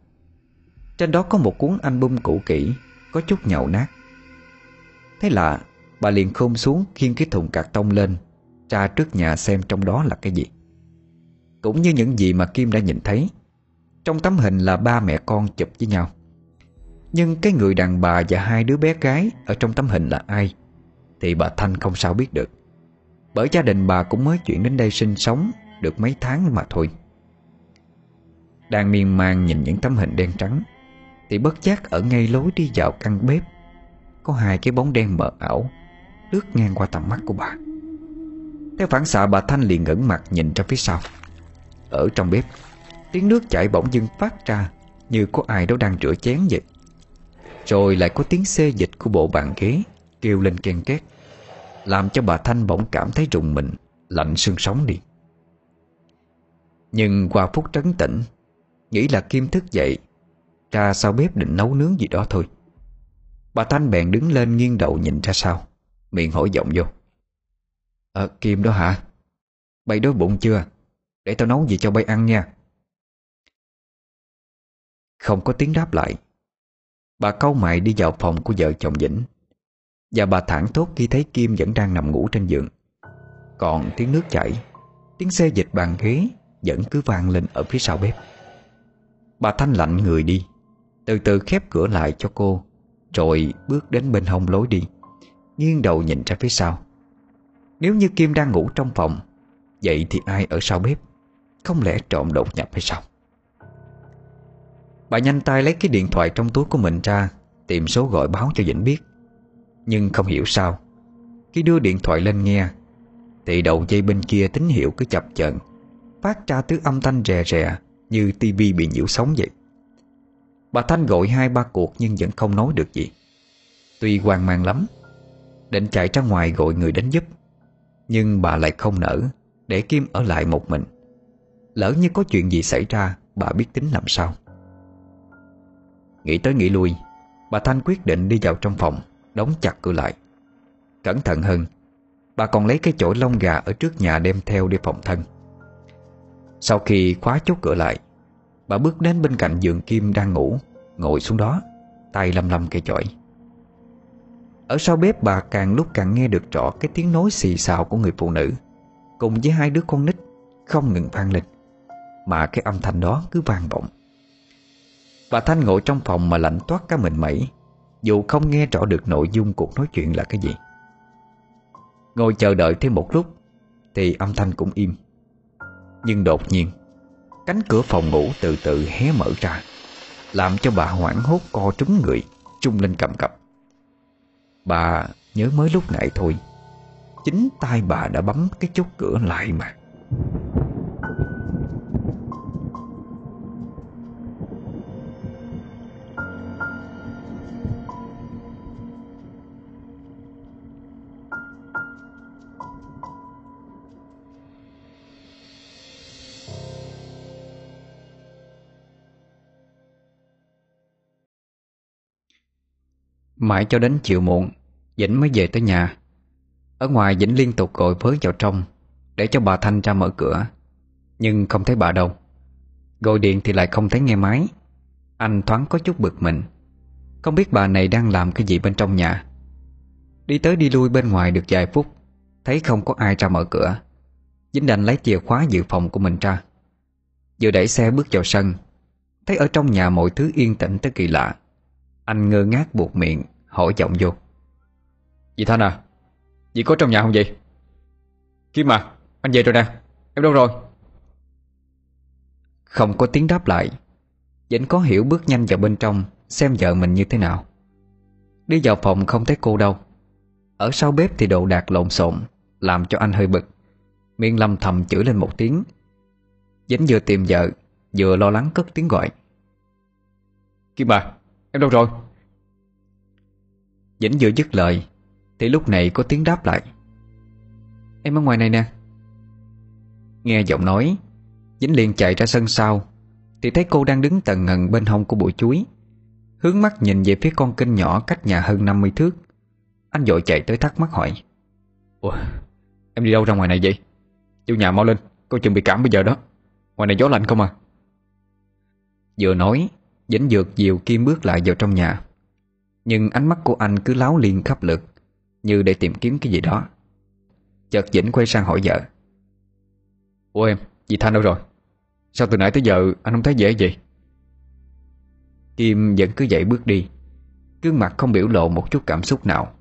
Trên đó có một cuốn album cũ kỹ, Có chút nhậu nát. Thế lạ Bà liền khôn xuống, khiêng cái thùng cạc tông lên Ra trước nhà xem trong đó là cái gì. Cũng như những gì mà Kim đã nhìn thấy, Trong tấm hình là ba mẹ con chụp với nhau. Nhưng cái người đàn bà và hai đứa bé gái Ở trong tấm hình là ai, Thì bà Thanh không sao biết được. Bởi gia đình bà cũng mới chuyển đến đây sinh sống được mấy tháng mà thôi. Đang miên man nhìn những tấm hình đen trắng, Thì bất giác ở ngay lối đi vào căn bếp, Có hai cái bóng đen mờ ảo Lướt ngang qua tầm mắt của bà. Theo phản xạ, bà Thanh liền ngẩng mặt nhìn ra phía sau. Ở trong bếp, Tiếng nước chảy bỗng dưng phát ra Như có ai đó đang rửa chén vậy. Rồi lại có tiếng xê dịch của bộ bàn ghế Kêu lên ken két, Làm cho bà Thanh bỗng cảm thấy rùng mình, Lạnh xương sống đi. Nhưng qua phút trấn tĩnh, Nghĩ là Kim thức dậy, Ra sau bếp định nấu nướng gì đó thôi. Bà Thanh bèn đứng lên nghiêng đầu nhìn ra sau, Miệng hỏi giọng vô. Ờ Kim đó hả? Bay đói bụng chưa? Để tao nấu gì cho bay ăn nha. Không có tiếng đáp lại, Bà câu mày đi vào phòng của vợ chồng Vĩnh. Và bà thẳng thốt khi thấy Kim vẫn đang nằm ngủ trên giường. Còn tiếng nước chảy, Tiếng xe dịch bàn ghế vẫn cứ vang lên ở phía sau bếp. Bà Thanh lạnh người đi, Từ từ khép cửa lại cho cô, Rồi bước đến bên hông lối đi, Nghiêng đầu nhìn ra phía sau. Nếu như Kim đang ngủ trong phòng, Vậy thì ai ở sau bếp? Không lẽ trộm đột nhập hay sao? Bà nhanh tay lấy cái điện thoại trong túi của mình ra, Tìm số gọi báo cho Vĩnh biết. Nhưng không hiểu sao, Khi đưa điện thoại lên nghe, Thì đầu dây bên kia tín hiệu cứ chập chờn. Phát ra thứ âm thanh rè rè Như tivi bị nhiễu sóng vậy. Bà Thanh gọi hai ba cuộc Nhưng vẫn không nói được gì. Tuy hoang mang lắm, Định chạy ra ngoài gọi người đến giúp, Nhưng bà lại không nỡ Để Kim ở lại một mình. Lỡ như có chuyện gì xảy ra, Bà biết tính làm sao. Nghĩ tới nghĩ lui, Bà Thanh quyết định đi vào trong phòng, Đóng chặt cửa lại. Cẩn thận hơn, Bà còn lấy cái chổi lông gà ở trước nhà đem theo đi phòng thân. Sau khi khóa chốt cửa lại, Bà bước đến bên cạnh giường Kim đang ngủ, Ngồi xuống đó, Tay lầm lầm cây chổi. Ở sau bếp bà càng lúc càng nghe được rõ Cái tiếng nói xì xào của người phụ nữ, Cùng với hai đứa con nít Không ngừng vang lên, Mà cái âm thanh đó cứ vang vọng. Bà Thanh ngồi trong phòng mà lạnh toát cả mình mẩy, Dù không nghe rõ được nội dung cuộc nói chuyện là cái gì. Ngồi chờ đợi thêm một lúc, Thì âm thanh cũng im. Nhưng đột nhiên, Cánh cửa phòng ngủ từ từ hé mở ra, Làm cho bà hoảng hốt co trúng người, Trung lên cầm cập. Bà nhớ mới lúc nãy thôi, Chính tay bà đã bấm cái chốt cửa lại mà. Mãi cho đến chiều muộn dĩnh mới về tới nhà. Ở ngoài dĩnh liên tục gọi với vào trong, Để cho bà Thanh ra mở cửa. Nhưng không thấy bà đâu. Gọi điện thì lại không thấy nghe máy. Anh thoáng có chút bực mình. Không biết bà này đang làm cái gì bên trong nhà. Đi tới đi lui bên ngoài được vài phút, Thấy không có ai ra mở cửa. Dính đành lấy chìa khóa dự phòng của mình ra. Vừa đẩy xe bước vào sân, Thấy ở trong nhà mọi thứ yên tĩnh tới kỳ lạ anh ngơ ngác buộc miệng, Hỏi giọng vô. Dì Thanh à Dì có trong nhà không vậy Kim à Anh về rồi nè, Em đâu rồi? Không có tiếng đáp lại Vĩnh có hiểu bước nhanh vào bên trong, Xem vợ mình như thế nào. Đi vào phòng không thấy cô đâu. Ở sau bếp thì đồ đạc lộn xộn, Làm cho anh hơi bực. Miệng lâm thầm chửi lên một tiếng. Vĩnh vừa tìm vợ, Vừa lo lắng cất tiếng gọi. Kim à Em đâu rồi? Vĩnh vừa dứt lời Thì lúc này có tiếng đáp lại. Em ở ngoài này nè. Nghe giọng nói Vĩnh liền chạy ra sân sau Thì thấy cô đang đứng tần ngần bên hông của bụi chuối. Hướng mắt nhìn về phía con kênh nhỏ Cách nhà hơn 50 thước. Anh vội chạy tới thắc mắc hỏi. Ủa Em đi đâu ra ngoài này vậy? Chủ nhà mau lên Cô chuẩn bị cảm bây giờ đó. Ngoài này gió lạnh không à? Vừa nói Dĩnh dược dìu Kim bước lại vào trong nhà. Nhưng ánh mắt của anh cứ láo liên khắp lượt Như để tìm kiếm cái gì đó. Chợt Dĩnh quay sang hỏi vợ. Ủa em, chị Thanh đâu rồi? Sao từ nãy tới giờ anh không thấy dễ vậy? Kim vẫn cứ dậy bước đi Gương mặt không biểu lộ một chút cảm xúc nào.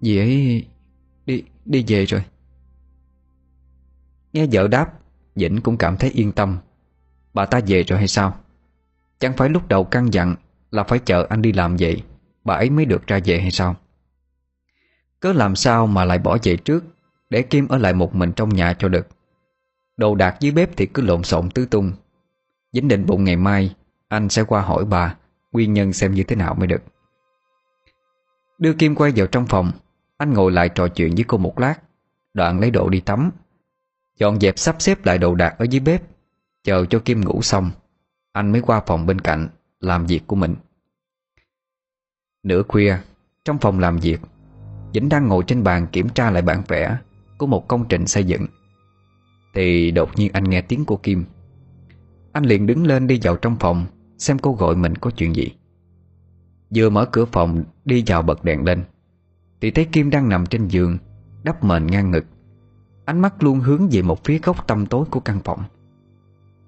Dì ấy đi đi về rồi. Nghe vợ đáp Dĩnh cũng cảm thấy yên tâm. Bà ta về rồi hay sao? Chẳng phải lúc đầu căng dặn Là phải chờ anh đi làm vậy, Bà ấy mới được ra về hay sao? Cứ làm sao mà lại bỏ về trước, Để Kim ở lại một mình trong nhà cho được? Đồ đạc dưới bếp thì cứ lộn xộn tứ tung. Dính định bụng ngày mai, Anh sẽ qua hỏi bà, Nguyên nhân xem như thế nào mới được. Đưa Kim quay vào trong phòng, Anh ngồi lại trò chuyện với cô một lát, Đoạn lấy đồ đi tắm. Dọn dẹp sắp xếp lại đồ đạc ở dưới bếp, Chờ cho Kim ngủ xong. Anh mới qua phòng bên cạnh, Làm việc của mình. Nửa khuya, Trong phòng làm việc, Vĩnh đang ngồi trên bàn kiểm tra lại bản vẽ Của một công trình xây dựng. Thì đột nhiên anh nghe tiếng của Kim. Anh liền đứng lên đi vào trong phòng, Xem cô gọi mình có chuyện gì. Vừa mở cửa phòng, Đi vào bật đèn lên. Thì thấy Kim đang nằm trên giường, Đắp mền ngang ngực. Ánh mắt luôn hướng về một phía góc tăm tối của căn phòng.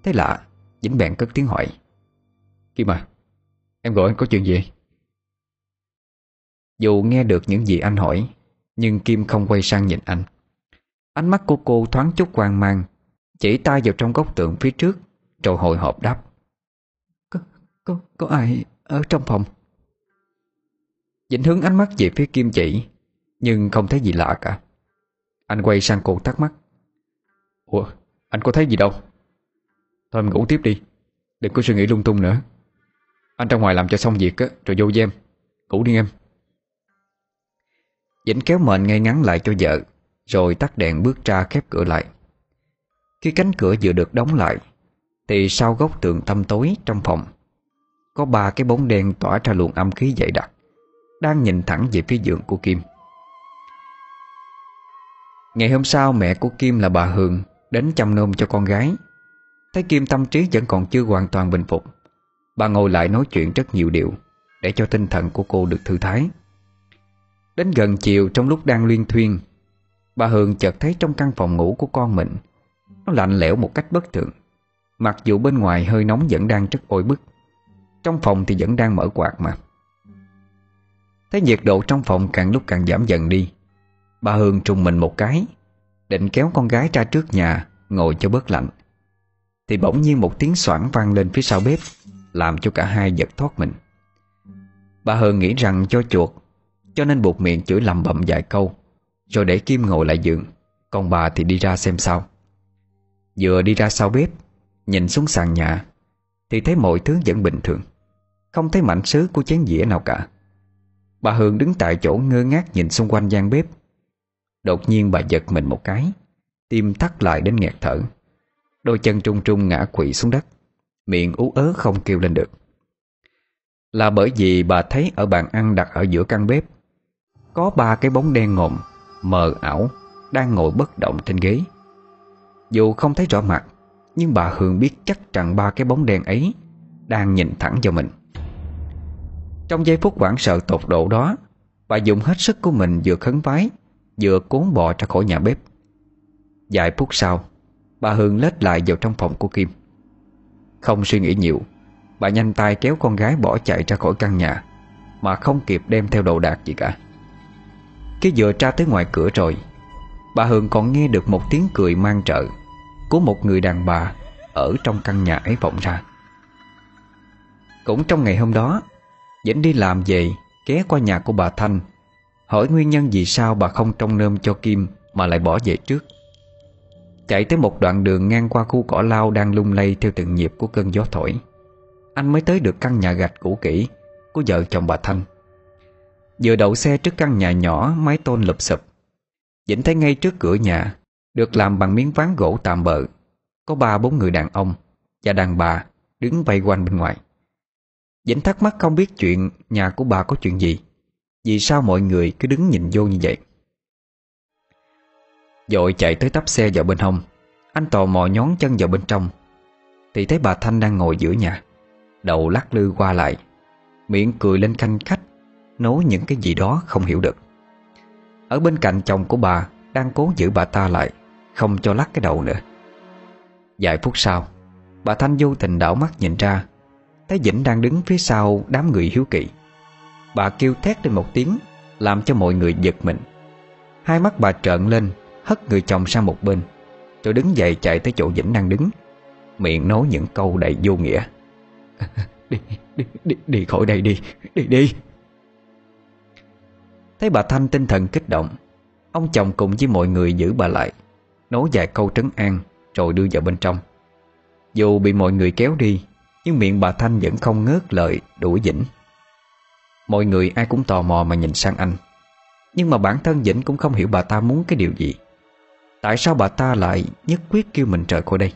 Thế lạ Vĩnh bèn cất tiếng hỏi. Kim à Em gọi anh có chuyện gì? Dù nghe được những gì anh hỏi Nhưng Kim không quay sang nhìn anh. Ánh mắt của cô thoáng chút hoang mang Chỉ tay vào trong góc tượng phía trước Rồi hồi hộp đáp. Có, có, có ai ở trong phòng? Vĩnh hướng ánh mắt về phía Kim chỉ Nhưng không thấy gì lạ cả. Anh quay sang cô thắc mắc. Ủa anh có thấy gì đâu Thôi em ngủ tiếp đi, Đừng có suy nghĩ lung tung nữa. Anh ra ngoài làm cho xong việc á, Rồi vô với em Ngủ đi em. Vĩnh kéo mệnh ngay ngắn lại cho vợ, Rồi tắt đèn bước ra khép cửa lại. Khi cánh cửa vừa được đóng lại, Thì sau góc tường tăm tối trong phòng, Có ba cái bóng đen tỏa ra luồng âm khí dày đặc, Đang nhìn thẳng về phía giường của Kim. Ngày hôm sau mẹ của Kim là bà Hường Đến chăm nom cho con gái. Thấy Kim tâm trí vẫn còn chưa hoàn toàn bình phục, Bà ngồi lại nói chuyện rất nhiều điều Để cho tinh thần của cô được thư thái. Đến gần chiều, trong lúc đang liên thuyên, Bà Hường chợt thấy trong căn phòng ngủ của con mình, Nó lạnh lẽo một cách bất thường. Mặc dù bên ngoài hơi nóng vẫn đang rất oi bức, Trong phòng thì vẫn đang mở quạt mà. Thấy nhiệt độ trong phòng càng lúc càng giảm dần đi, Bà hương trùng mình một cái, Định kéo con gái ra trước nhà, Ngồi cho bớt lạnh. Thì bỗng nhiên một tiếng xoảng vang lên phía sau bếp, Làm cho cả hai giật thoát mình. Bà Hường nghĩ rằng cho chuột Cho nên buộc miệng chửi lầm bầm vài câu, Rồi để Kim ngồi lại giường, Còn bà thì đi ra xem sao. Vừa đi ra sau bếp, Nhìn xuống sàn nhà, Thì thấy mọi thứ vẫn bình thường, Không thấy mảnh sứ của chén dĩa nào cả. Bà Hường đứng tại chỗ ngơ ngác nhìn xung quanh gian bếp. Đột nhiên bà giật mình một cái, Tim thắt lại đến nghẹt thở. Đôi chân trung trung ngã quỵ xuống đất. Miệng ú ớ không kêu lên được. Là bởi vì bà thấy ở bàn ăn đặt ở giữa căn bếp, Có ba cái bóng đen ngồm Mờ ảo, Đang ngồi bất động trên ghế. Dù không thấy rõ mặt, Nhưng bà Hương biết chắc rằng ba cái bóng đen ấy Đang nhìn thẳng vào mình. Trong giây phút hoảng sợ tột độ đó, Bà dùng hết sức của mình vừa khấn vái, Vừa cuốn bò ra khỏi nhà bếp. Vài phút sau Bà Hương lết lại vào trong phòng của Kim. Không suy nghĩ nhiều, Bà nhanh tay kéo con gái bỏ chạy ra khỏi căn nhà, Mà không kịp đem theo đồ đạc gì cả. Khi vừa ra tới ngoài cửa rồi, Bà Hương còn nghe được một tiếng cười mang trợ Của một người đàn bà Ở trong căn nhà ấy vọng ra. Cũng trong ngày hôm đó, Vĩnh đi làm về Ghé qua nhà của bà Thanh, Hỏi nguyên nhân vì sao bà không trông nơm cho Kim Mà lại bỏ về trước. Chạy tới một đoạn đường ngang qua khu cỏ lau Đang lung lay theo từng nhịp của cơn gió thổi. Anh mới tới được căn nhà gạch cũ kỹ Của vợ chồng bà Thanh. Vừa đậu xe trước căn nhà nhỏ, Mái tôn lụp sụp. Dĩnh thấy ngay trước cửa nhà, Được làm bằng miếng ván gỗ tạm bợ. Có ba bốn người đàn ông Và đàn bà đứng vây quanh bên ngoài. Dĩnh thắc mắc không biết chuyện Nhà của bà có chuyện gì, Vì sao mọi người cứ đứng nhìn vô như vậy. Dội chạy tới tắp xe vào bên hông. Anh tò mò nhón chân vào bên trong. Thì thấy bà Thanh đang ngồi giữa nhà. Đầu lắc lư qua lại. Miệng cười lên canh khách. Nói những cái gì đó không hiểu được. Ở bên cạnh chồng của bà Đang cố giữ bà ta lại Không cho lắc cái đầu nữa. Vài phút sau Bà Thanh vô tình đảo mắt nhìn ra Thấy Vĩnh đang đứng phía sau đám người hiếu kỳ, Bà kêu thét lên một tiếng Làm cho mọi người giật mình. Hai mắt bà trợn lên Hất người chồng sang một bên. Rồi đứng dậy chạy tới chỗ Vĩnh đang đứng. Miệng nói những câu đầy vô nghĩa. Đi, đi, đi, đi khỏi đây đi Đi đi. Thấy bà Thanh tinh thần kích động Ông chồng cùng với mọi người giữ bà lại Nói vài câu trấn an Rồi đưa vào bên trong. Dù bị mọi người kéo đi Nhưng miệng bà Thanh vẫn không ngớt lời đuổi Vĩnh. Mọi người ai cũng tò mò mà nhìn sang anh. Nhưng mà bản thân Vĩnh cũng không hiểu bà ta muốn cái điều gì. Tại sao bà ta lại nhất quyết kêu mình trời khỏi đây?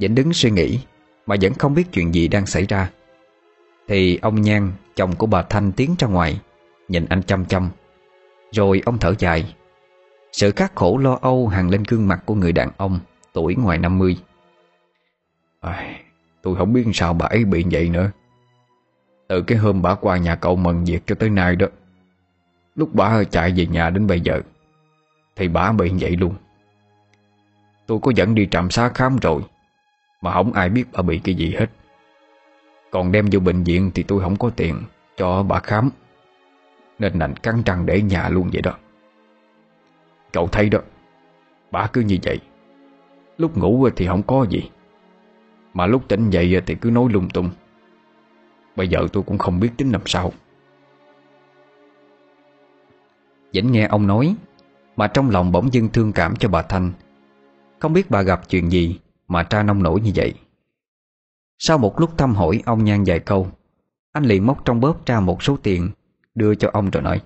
Vẫn đứng suy nghĩ Mà vẫn không biết chuyện gì đang xảy ra. Thì ông Nhan Chồng của bà Thanh tiến ra ngoài Nhìn anh chăm chăm. Rồi ông thở dài. Sự khắc khổ lo âu hàng lên gương mặt của người đàn ông Tuổi ngoài 50 à, Tôi không biết sao bà ấy bị vậy nữa. Từ cái hôm bà qua nhà cậu mần việc cho tới nay đó Lúc bà chạy về nhà đến bây giờ thì bà bị vậy luôn. Tôi có dẫn đi trạm xá khám rồi, Mà không ai biết bà bị cái gì hết. Còn đem vô bệnh viện Thì tôi không có tiền cho bà khám, Nên nành căng trăng để nhà luôn vậy đó. Cậu thấy đó Bà cứ như vậy. Lúc ngủ thì không có gì, Mà lúc tỉnh dậy thì cứ nói lung tung. Bây giờ tôi cũng không biết tính làm sao. Vĩnh nghe ông nói mà trong lòng bỗng dưng thương cảm cho bà Thanh. Không biết bà gặp chuyện gì Mà tra nông nổi như vậy. Sau một lúc thăm hỏi ông nhan vài câu, Anh liền móc trong bóp ra một số tiền Đưa cho ông rồi nói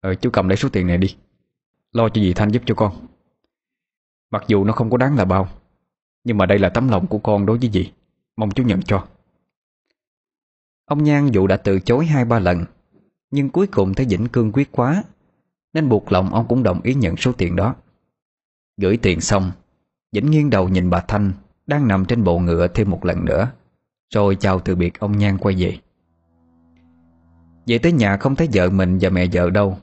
Ờ chú cầm lấy số tiền này đi. Lo cho dì Thanh giúp cho con. Mặc dù nó không có đáng là bao, Nhưng mà đây là tấm lòng của con đối với dì. Mong chú nhận cho. Ông Nhan dù đã từ chối hai ba lần, Nhưng cuối cùng thấy Vĩnh cương quyết quá nên buộc lòng ông cũng đồng ý nhận số tiền đó. Gửi tiền xong, Vĩnh nghiêng đầu nhìn bà Thanh Đang nằm trên bộ ngựa thêm một lần nữa, Rồi chào từ biệt ông Nhan quay về. Về tới nhà không thấy vợ mình và mẹ vợ đâu.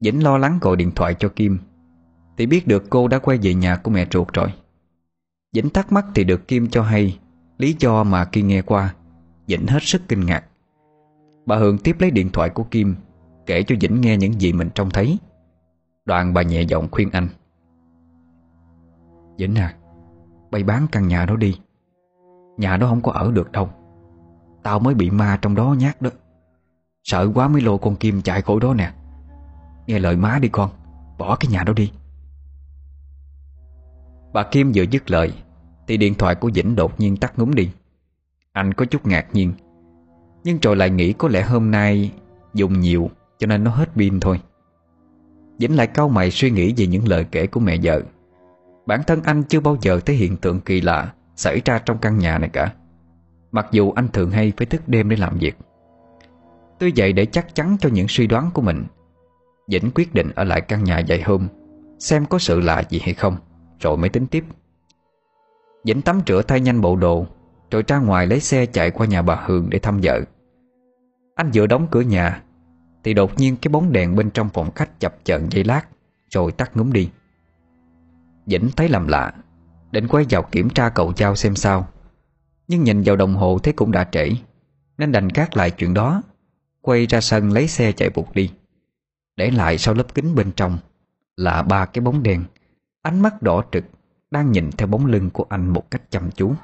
Vĩnh lo lắng gọi điện thoại cho Kim, Thì biết được cô đã quay về nhà của mẹ ruột rồi. Vĩnh thắc mắc thì được Kim cho hay, Lý do mà khi nghe qua, Vĩnh hết sức kinh ngạc. Bà Hường tiếp lấy điện thoại của Kim Kể cho Vĩnh nghe những gì mình trông thấy. Đoạn bà nhẹ giọng khuyên anh. Vĩnh à Bay bán căn nhà đó đi. Nhà đó không có ở được đâu. Tao mới bị ma trong đó nhát đó. Sợ quá mới lô con Kim chạy khỏi đó nè. Nghe lời má đi con, Bỏ cái nhà đó đi. Bà Kim vừa dứt lời, Thì điện thoại của Vĩnh đột nhiên tắt ngúng đi. Anh có chút ngạc nhiên. Nhưng rồi lại nghĩ có lẽ hôm nay Dùng nhiều cho nên nó hết pin thôi. Vĩnh lại cau mày suy nghĩ về những lời kể của mẹ vợ. Bản thân anh chưa bao giờ thấy hiện tượng kỳ lạ Xảy ra trong căn nhà này cả. Mặc dù anh thường hay phải thức đêm để làm việc. Tuy vậy để chắc chắn cho những suy đoán của mình, Vĩnh quyết định ở lại căn nhà vài hôm, Xem có sự lạ gì hay không, Rồi mới tính tiếp. Vĩnh tắm rửa thay nhanh bộ đồ, Rồi ra ngoài lấy xe chạy qua nhà bà Hường để thăm vợ. Anh vừa đóng cửa nhà thì đột nhiên cái bóng đèn bên trong phòng khách chập chờn dây lát, Rồi tắt ngúm đi. Vĩnh thấy làm lạ, Định quay vào kiểm tra cậu trao xem sao. Nhưng nhìn vào đồng hồ thấy cũng đã trễ, Nên đành gác lại chuyện đó, Quay ra sân lấy xe chạy vụt đi. Để lại sau lớp kính bên trong Là ba cái bóng đen Ánh mắt đỏ trực, Đang nhìn theo bóng lưng của anh một cách chăm chú.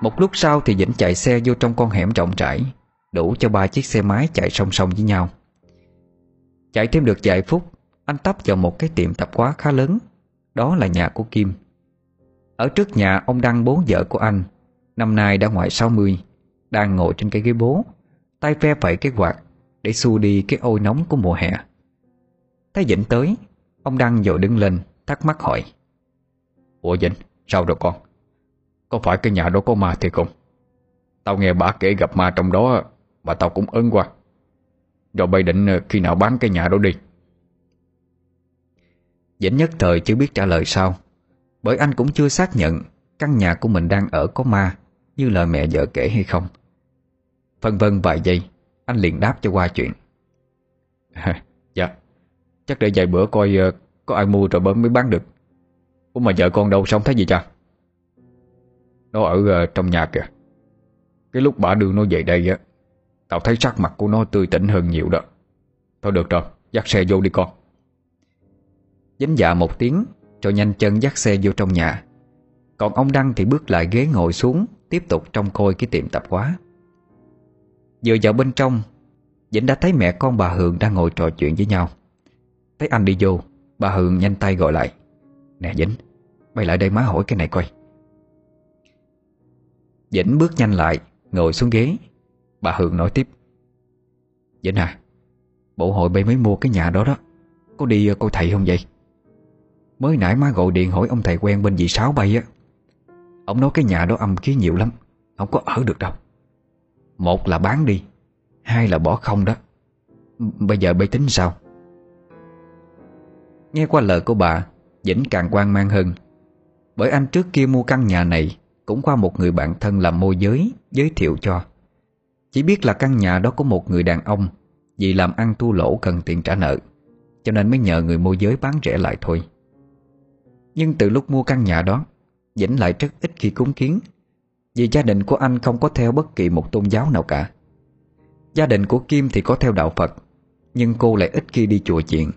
Một lúc sau thì Vĩnh chạy xe vô trong con hẻm rộng rãi. Đủ cho ba chiếc xe máy chạy song song với nhau. Chạy thêm được vài phút, Anh tấp vào một cái tiệm tạp hóa khá lớn. Đó là nhà của Kim. Ở trước nhà, ông Đăng bố vợ của anh. Năm nay đã ngoài 60 Đang ngồi trên cái ghế bố, Tay phe phẩy cái quạt Để xua đi cái ôi nóng của mùa hè. Thấy Vĩnh tới, Ông Đăng vội đứng lên, Thắc mắc hỏi. Ủa Vĩnh, sao rồi con? Có phải cái nhà đó có ma thiệt không? Tao nghe bà kể gặp ma trong đó mà tao cũng ấn qua Rồi bây định ờ, khi nào bán cái nhà đó đi. Dĩnh nhất thời chưa biết trả lời sao, Bởi anh cũng chưa xác nhận Căn nhà của mình đang ở có ma, Như lời mẹ vợ kể hay không. Phân vân vài giây, Anh liền đáp cho qua chuyện. Dạ Chắc để vài bữa coi ờ, có ai mua rồi mới bán được. Ủa mà vợ con đâu xong thấy gì cha? Nó ở ờ, trong nhà kìa. Cái lúc bà đưa nó về đây á Tao thấy sắc mặt của nó tươi tỉnh hơn nhiều đó. Thôi được rồi, Dắt xe vô đi con. Dính dạ một tiếng cho nhanh chân dắt xe vô trong nhà. Còn ông Đăng thì bước lại ghế ngồi xuống, Tiếp tục trông coi cái tiệm tạp hóa. Vừa vào bên trong Dĩnh đã thấy mẹ con bà Hường đang ngồi trò chuyện với nhau. Thấy anh đi vô, Bà Hường nhanh tay gọi lại. Nè Dĩnh Mày lại đây má hỏi cái này coi. Dĩnh bước nhanh lại, Ngồi xuống ghế. Bà Hương nói tiếp. Vĩnh à Bộ hội bay mới mua cái nhà đó đó. Có đi ờ, coi thầy không vậy? Mới nãy má gọi điện hỏi ông thầy quen bên dì Sáu bay á. Ông nói cái nhà đó âm khí nhiều lắm, Không có ở được đâu. Một là bán đi, Hai là bỏ không đó. Bây giờ bay tính sao? Nghe qua lời của bà, Vĩnh càng quan mang hơn. Bởi anh trước kia mua căn nhà này, Cũng qua một người bạn thân làm môi giới Giới thiệu cho. Chỉ biết là căn nhà đó có một người đàn ông, Vì làm ăn thua lỗ cần tiền trả nợ, Cho nên mới nhờ người môi giới bán rẻ lại thôi. Nhưng từ lúc mua căn nhà đó, Vĩnh lại rất ít khi cúng kiến, Vì gia đình của anh không có theo bất kỳ một tôn giáo nào cả. Gia đình của Kim thì có theo đạo Phật, Nhưng cô lại ít khi đi chùa chuyện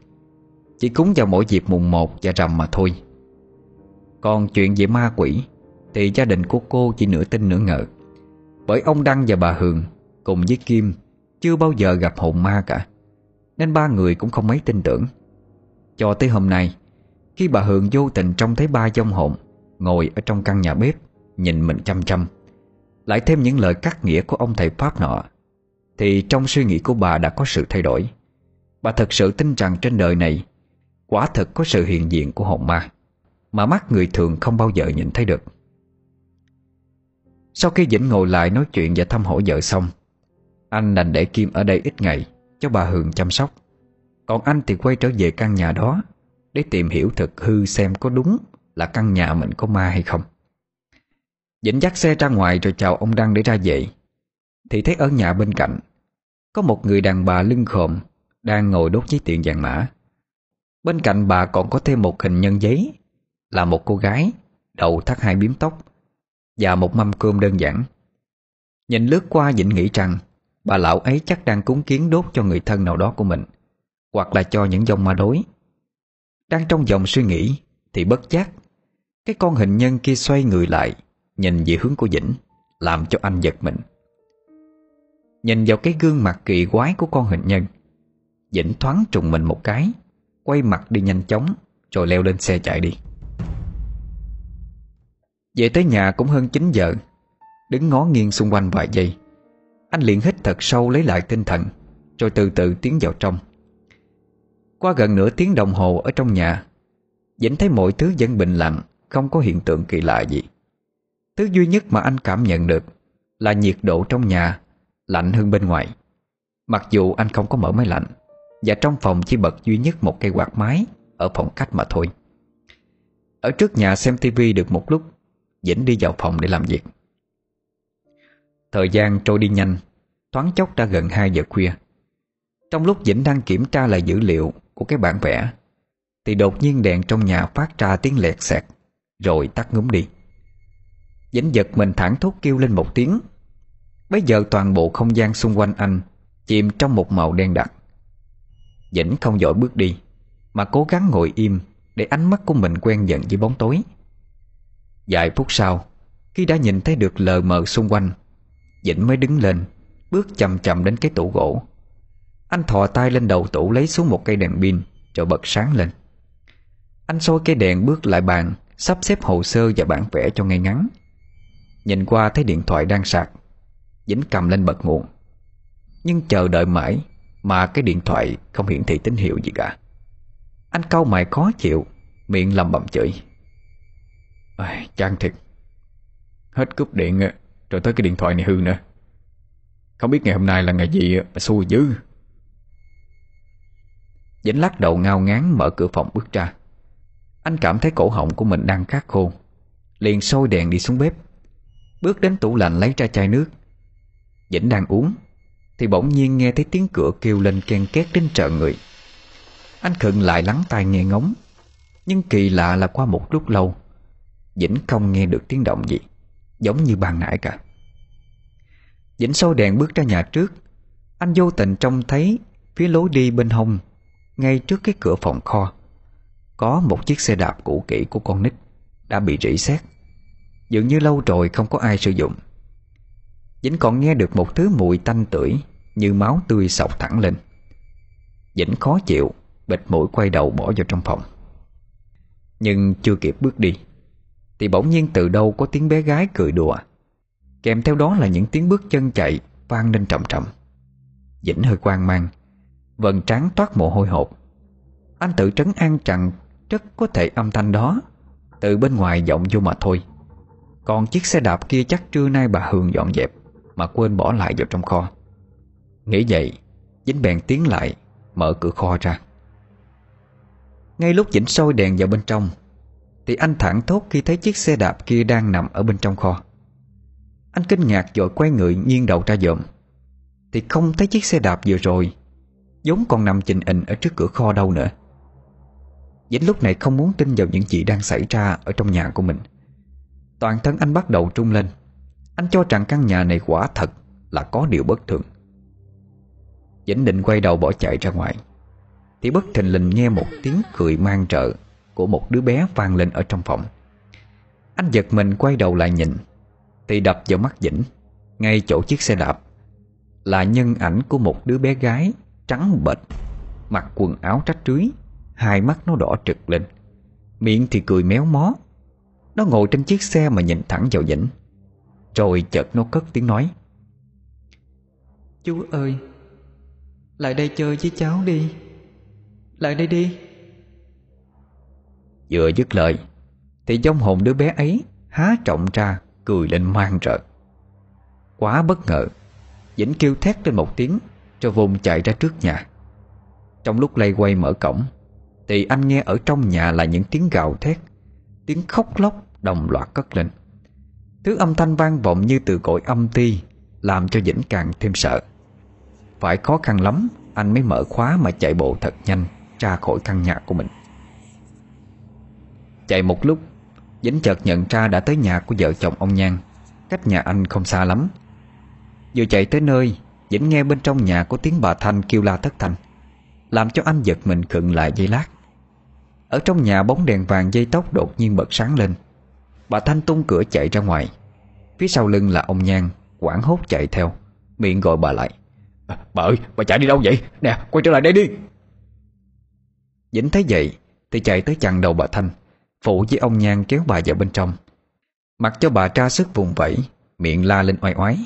Chỉ cúng vào mỗi dịp mùng 1 và rằm mà thôi. Còn chuyện về ma quỷ Thì gia đình của cô chỉ nửa tin nửa ngờ, Bởi ông Đăng và bà Hường Cùng với Kim Chưa bao giờ gặp hồn ma cả, Nên ba người cũng không mấy tin tưởng. Cho tới hôm nay, Khi bà Hường vô tình trông thấy ba dông hồn Ngồi ở trong căn nhà bếp, Nhìn mình chăm chăm, Lại thêm những lời cắt nghĩa của ông thầy Pháp nọ, Thì trong suy nghĩ của bà đã có sự thay đổi. Bà thật sự tin rằng trên đời này, Quả thật có sự hiện diện của hồn ma, Mà mắt người thường không bao giờ nhìn thấy được. Sau khi Vĩnh ngồi lại nói chuyện và thăm hỏi vợ xong anh đành để Kim ở đây ít ngày, Cho bà Hường chăm sóc. Còn anh thì quay trở về căn nhà đó, Để tìm hiểu thực hư xem có đúng Là căn nhà mình có ma hay không. Dĩnh dắt xe ra ngoài rồi chào ông Đăng để ra về. Thì thấy ở nhà bên cạnh, Có một người đàn bà lưng khòm, Đang ngồi đốt giấy tiền vàng mã. Bên cạnh bà còn có thêm một hình nhân giấy, Là một cô gái, Đầu thắt hai biếm tóc Và một mâm cơm đơn giản. Nhìn lướt qua Dĩnh nghĩ rằng Bà lão ấy chắc đang cúng kiến đốt cho người thân nào đó của mình, Hoặc là cho những dòng ma đối. Đang trong dòng suy nghĩ, Thì bất giác, Cái con hình nhân kia xoay người lại, Nhìn về hướng của dĩnh Làm cho anh giật mình. Nhìn vào cái gương mặt kỳ quái của con hình nhân dĩnh thoáng trùng mình một cái, Quay mặt đi nhanh chóng, Rồi leo lên xe chạy đi. Về tới nhà cũng hơn 9 giờ, Đứng ngó nghiêng xung quanh vài giây anh liền hít thật sâu lấy lại tinh thần, Rồi từ từ tiến vào trong. Qua gần nửa tiếng đồng hồ ở trong nhà, Vĩnh thấy mọi thứ vẫn bình lặng, Không có hiện tượng kỳ lạ gì. Thứ duy nhất mà anh cảm nhận được Là nhiệt độ trong nhà Lạnh hơn bên ngoài. Mặc dù anh không có mở máy lạnh, Và trong phòng chỉ bật duy nhất một cây quạt máy Ở phòng khách mà thôi. Ở trước nhà xem tivi được một lúc, Vĩnh đi vào phòng để làm việc. Thời gian trôi đi nhanh, Thoáng chốc đã gần 2 giờ khuya. Trong lúc Vĩnh đang kiểm tra lại dữ liệu Của cái bản vẽ, Thì đột nhiên đèn trong nhà phát ra tiếng lẹt xẹt, Rồi tắt ngúm đi. Vĩnh giật mình thẳng thốt kêu lên một tiếng. Bây giờ toàn bộ không gian xung quanh anh Chìm trong một màu đen đặc. Vĩnh không dội bước đi, Mà cố gắng ngồi im Để ánh mắt của mình quen dần với bóng tối. Vài phút sau, Khi đã nhìn thấy được lờ mờ xung quanh dĩnh mới đứng lên Bước chậm chậm đến cái tủ gỗ. Anh thò tay lên đầu tủ lấy xuống một cây đèn pin Rồi bật sáng lên. Anh soi cây đèn bước lại bàn Sắp xếp hồ sơ và bản vẽ cho ngay ngắn. Nhìn qua thấy điện thoại đang sạc. Dĩnh cầm lên bật nguồn. Nhưng chờ đợi mãi Mà cái điện thoại không hiển thị tín hiệu gì cả. Anh câu mày khó chịu Miệng lầm bầm chửi. À, Chán thiệt. Hết cúp điện rồi tới cái điện thoại này hư nữa. Không biết ngày hôm nay là ngày gì mà xui dữ. Dĩnh lắc đầu ngao ngán mở cửa phòng bước ra. Anh cảm thấy cổ họng của mình đang khát khô. Liền sôi đèn đi xuống bếp. Bước đến tủ lạnh lấy ra chai nước. Dĩnh đang uống, Thì bỗng nhiên nghe thấy tiếng cửa kêu lên ken két đến trợ người. Anh khựng lại lắng tai nghe ngóng, Nhưng kỳ lạ là qua một lúc lâu Dĩnh không nghe được tiếng động gì. Giống như ban nãy cả. Dĩnh sôi đèn bước ra nhà trước. Anh vô tình trông thấy Phía lối đi bên hông, Ngay trước cái cửa phòng kho, Có một chiếc xe đạp cũ kỹ của con nít Đã bị rỉ sét. Dường như lâu rồi không có ai sử dụng. Dĩnh còn nghe được một thứ mùi tanh tưởi Như máu tươi sọc thẳng lên. Dĩnh khó chịu, Bịt mũi quay đầu bỏ vào trong phòng. Nhưng chưa kịp bước đi thì bỗng nhiên từ đâu có tiếng bé gái cười đùa. Kèm theo đó là những tiếng bước chân chạy Vang lên trầm trầm. Dĩnh hơi quan mang Vần trán toát mồ hôi hột. Anh tự trấn an rằng Rất có thể âm thanh đó Từ bên ngoài vọng vô mà thôi. Còn chiếc xe đạp kia chắc trưa nay bà Hường dọn dẹp Mà quên bỏ lại vào trong kho. Nghĩ vậy, Dính bèn tiến lại, Mở cửa kho ra. Ngay lúc Dĩnh sôi đèn vào bên trong thì anh thẳng thốt khi thấy chiếc xe đạp kia đang nằm ở bên trong kho. Anh kinh ngạc dội quay người nghiêng đầu ra dòm. Thì không thấy chiếc xe đạp vừa rồi giống còn nằm trình ình ở trước cửa kho đâu nữa. Dĩnh lúc này không muốn tin vào những gì đang xảy ra Ở trong nhà của mình. Toàn thân anh bắt đầu trung lên. Anh cho rằng căn nhà này quả thật Là có điều bất thường. Dĩnh định quay đầu bỏ chạy ra ngoài. Thì bất thình lình nghe một tiếng cười mang trợ. Của một đứa bé vang lên ở trong phòng. Anh giật mình quay đầu lại nhìn, Thì đập vào mắt Dĩnh Ngay chỗ chiếc xe đạp Là nhân ảnh của một đứa bé gái Trắng bệch, Mặc quần áo trách rưới, Hai mắt nó đỏ trực lên, Miệng thì cười méo mó. Nó ngồi trên chiếc xe mà nhìn thẳng vào Dĩnh Rồi chợt nó cất tiếng nói, Chú ơi, Lại đây chơi với cháu đi, Lại đây đi. Vừa dứt lời, Thì giống hồn đứa bé ấy Há trọng ra, cười lên mang rợ. Quá bất ngờ Dĩnh kêu thét lên một tiếng Rồi vùng chạy ra trước nhà. Trong lúc lay quay mở cổng, Thì anh nghe ở trong nhà là những tiếng gào thét, Tiếng khóc lóc đồng loạt cất lên. Thứ âm thanh vang vọng như từ cõi âm ti, Làm cho Vĩnh càng thêm sợ. Phải khó khăn lắm, Anh mới mở khóa mà chạy bộ thật nhanh Ra khỏi căn nhà của mình. Chạy một lúc Dính chợt nhận ra đã tới nhà của vợ chồng ông Nhan. Cách nhà anh không xa lắm. Vừa chạy tới nơi Dính nghe bên trong nhà có tiếng bà Thanh kêu la thất thanh Làm cho anh giật mình khựng lại giây lát. Ở trong nhà bóng đèn vàng dây tóc đột nhiên bật sáng lên. Bà Thanh tung cửa chạy ra ngoài. Phía sau lưng là ông Nhan Quảng hốt chạy theo Miệng gọi bà lại. À, Bà ơi bà chạy đi đâu vậy? Nè quay trở lại đây đi. Dính thấy vậy Thì chạy tới chặn đầu bà Thanh. Phụ với ông Nhan kéo bà vào bên trong. Mặc cho bà tra sức vùng vẫy, Miệng la lên oai oái.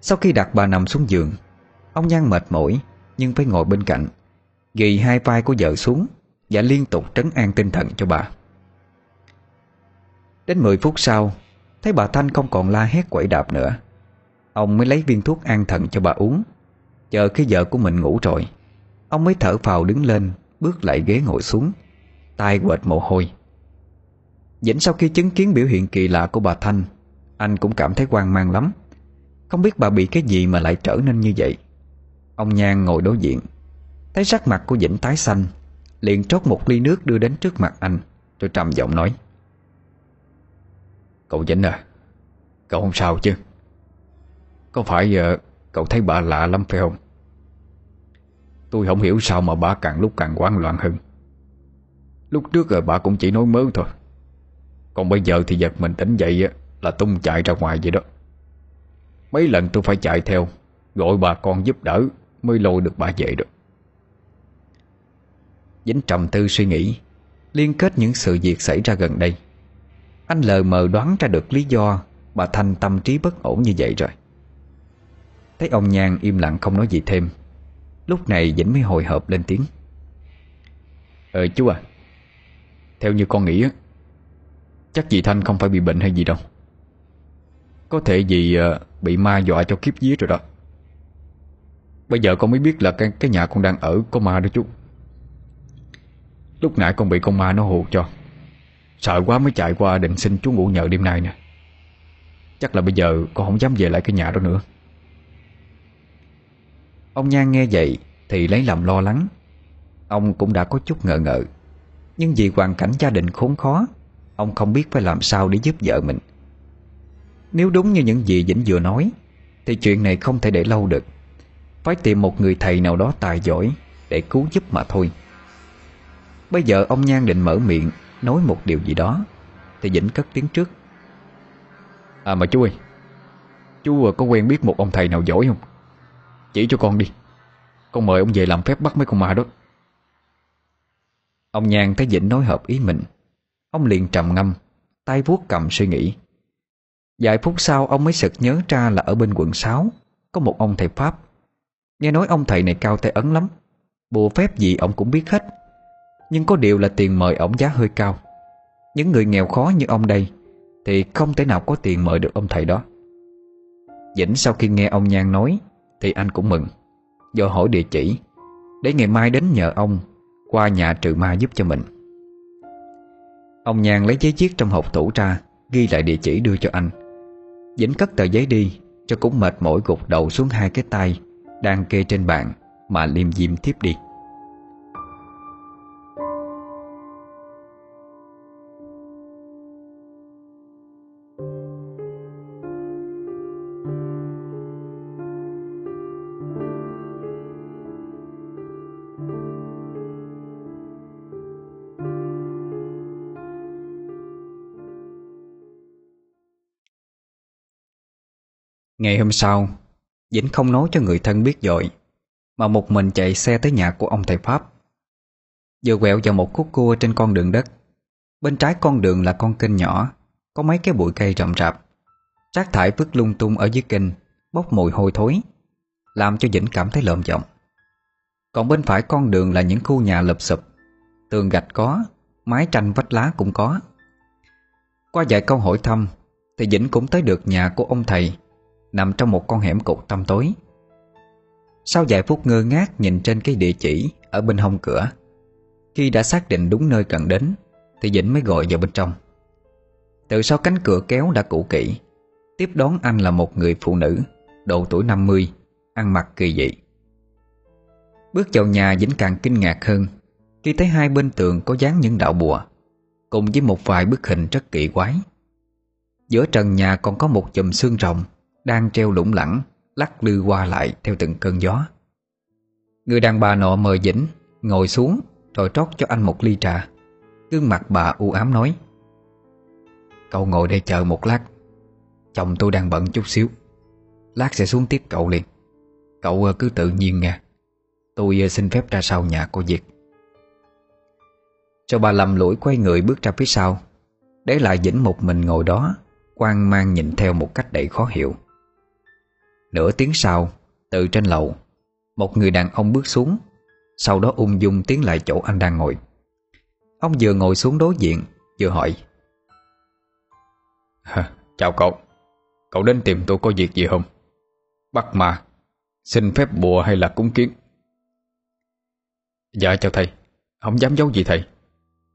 Sau khi đặt bà nằm xuống giường, Ông Nhan mệt mỏi, Nhưng phải ngồi bên cạnh, Ghi hai vai của vợ xuống Và liên tục trấn an tinh thần cho bà. Đến 10 phút sau, Thấy bà Thanh không còn la hét quẩy đạp nữa, Ông mới lấy viên thuốc an thần cho bà uống. Chờ khi vợ của mình ngủ rồi, Ông mới thở phào đứng lên, Bước lại ghế ngồi xuống tay quệt mồ hôi. Dĩnh sau khi chứng kiến biểu hiện kỳ lạ của bà Thanh, Anh cũng cảm thấy hoang mang lắm. Không biết bà bị cái gì mà lại trở nên như vậy. Ông Nhan ngồi đối diện, Thấy sắc mặt của Dĩnh tái xanh, Liền trót một ly nước đưa đến trước mặt anh, Rồi trầm giọng nói. Cậu dĩnh à Cậu không sao chứ? Có phải giờ cậu thấy bà lạ lắm phải không? Tôi không hiểu sao mà bà càng lúc càng hoang loạn hơn. Lúc trước rồi bà cũng chỉ nói mớ thôi. Còn bây giờ thì giật mình tỉnh dậy Là tung chạy ra ngoài vậy đó. Mấy lần tôi phải chạy theo, Gọi bà con giúp đỡ Mới lôi được bà về được Dính trầm tư suy nghĩ, Liên kết những sự việc xảy ra gần đây. Anh lờ mờ đoán ra được lý do Bà Thanh tâm trí bất ổn như vậy rồi. Thấy ông Nhan im lặng không nói gì thêm, Lúc này Vĩnh mới hồi hộp lên tiếng. Ờ chú à Theo như con nghĩ Chắc dì Thanh không phải bị bệnh hay gì đâu. Có thể dì ờ, bị ma dọa cho kiếp vía rồi đó. Bây giờ con mới biết là cái, cái nhà con đang ở có ma đó chú. Lúc nãy con bị con ma nó hù cho. Sợ quá mới chạy qua định xin chú ngủ nhờ đêm nay nè. Chắc là bây giờ con không dám về lại cái nhà đó nữa. Ông Nhan nghe vậy Thì lấy làm lo lắng. Ông cũng đã có chút ngờ ngợ. Nhưng vì hoàn cảnh gia đình khốn khó Ông không biết phải làm sao để giúp vợ mình. Nếu đúng như những gì Vĩnh vừa nói Thì chuyện này không thể để lâu được. Phải tìm một người thầy nào đó tài giỏi Để cứu giúp mà thôi. Bây giờ ông Nhan định mở miệng Nói một điều gì đó Thì Vĩnh cất tiếng trước. À mà chú ơi Chú có quen biết một ông thầy nào giỏi không? Chỉ cho con đi. Con mời ông về làm phép bắt mấy con ma đó. Ông Nhan thấy Vĩnh nói hợp ý mình Ông liền trầm ngâm, Tay vuốt cầm suy nghĩ. Vài phút sau, ông mới sực nhớ ra là ở bên quận 6 Có một ông thầy Pháp. Nghe nói ông thầy này cao tay ấn lắm, Bùa phép gì ông cũng biết hết. Nhưng có điều là tiền mời ông giá hơi cao. Những người nghèo khó như ông đây Thì không thể nào có tiền mời được ông thầy đó. Vĩnh sau khi nghe ông Nhan nói Thì anh cũng mừng, Do hỏi địa chỉ, Để ngày mai đến nhờ ông Qua nhà trừ ma giúp cho mình. Ông nhàn lấy giấy chiếc trong hộp tủ ra, Ghi lại địa chỉ đưa cho anh. Dính cất tờ giấy đi, Cho cũng mệt mỏi gục đầu xuống hai cái tay Đang kê trên bàn Mà liêm diêm tiếp đi. Ngày hôm sau, Vĩnh không nói cho người thân biết dội, Mà một mình chạy xe tới nhà của ông thầy Pháp. Vừa quẹo vào một khúc cua trên con đường đất. Bên trái con đường là con kênh nhỏ, Có mấy cái bụi cây rậm rạp. Rác thải vứt lung tung ở dưới kênh, Bốc mùi hôi thối, Làm cho Vĩnh cảm thấy lợm giọng. Còn bên phải con đường là những khu nhà lụp sụp. Tường gạch có, Mái tranh vách lá cũng có. Qua vài câu hỏi thăm, Thì Vĩnh cũng tới được nhà của ông thầy. Nằm trong một con hẻm cụt tăm tối. Sau vài phút ngơ ngác nhìn trên cái địa chỉ Ở bên hông cửa, Khi đã xác định đúng nơi cần đến, Thì Vĩnh mới gọi vào bên trong. Từ sau cánh cửa kéo đã cũ kỹ, Tiếp đón anh là một người phụ nữ, Độ tuổi 50 Ăn mặc kỳ dị. Bước vào nhà, Vĩnh càng kinh ngạc hơn, Khi thấy hai bên tường có dán những đạo bùa, Cùng với một vài bức hình rất kỳ quái. Giữa trần nhà còn có một chùm xương rồng đang treo lủng lẳng, Lắc lư qua lại theo từng cơn gió. Người đàn bà nọ mời dĩnh, Ngồi xuống, rồi trót cho anh một ly trà. Gương mặt bà u ám nói, Cậu ngồi đây chờ một lát, Chồng tôi đang bận chút xíu. Lát sẽ xuống tiếp cậu liền. Cậu ờ, cứ tự nhiên nghe. Tôi ờ, xin phép ra sau nhà có việc Cho bà lầm lũi quay người bước ra phía sau, Để lại Vĩnh một mình ngồi đó, quan mang nhìn theo một cách đầy khó hiểu. Nửa tiếng sau Từ trên lầu Một người đàn ông bước xuống Sau đó ung dung tiến lại chỗ anh đang ngồi. Ông vừa ngồi xuống đối diện Vừa hỏi. Chào cậu. Cậu đến tìm tôi có việc gì không? Bắt mà Xin phép bùa hay là cúng kiến? Dạ chào thầy. Không dám giấu gì thầy.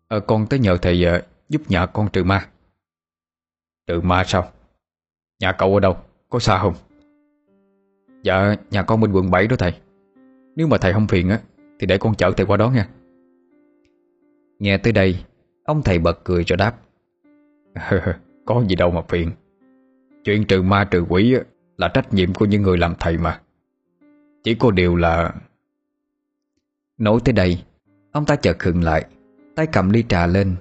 À, Con tới nhờ thầy uh, giúp nhà con trừ ma. Trừ ma sao? Nhà cậu ở đâu? Có xa không? Dạ nhà con bên quận 7 đó thầy. Nếu mà thầy không phiền á, Thì để con chở thầy qua đó nha. Nghe tới đây, Ông thầy bật cười rồi đáp. Có gì đâu mà phiền. Chuyện trừ ma trừ quỷ Là trách nhiệm của những người làm thầy mà. Chỉ có điều là Nói tới đây, Ông ta chợt khựng lại, Tay cầm ly trà lên,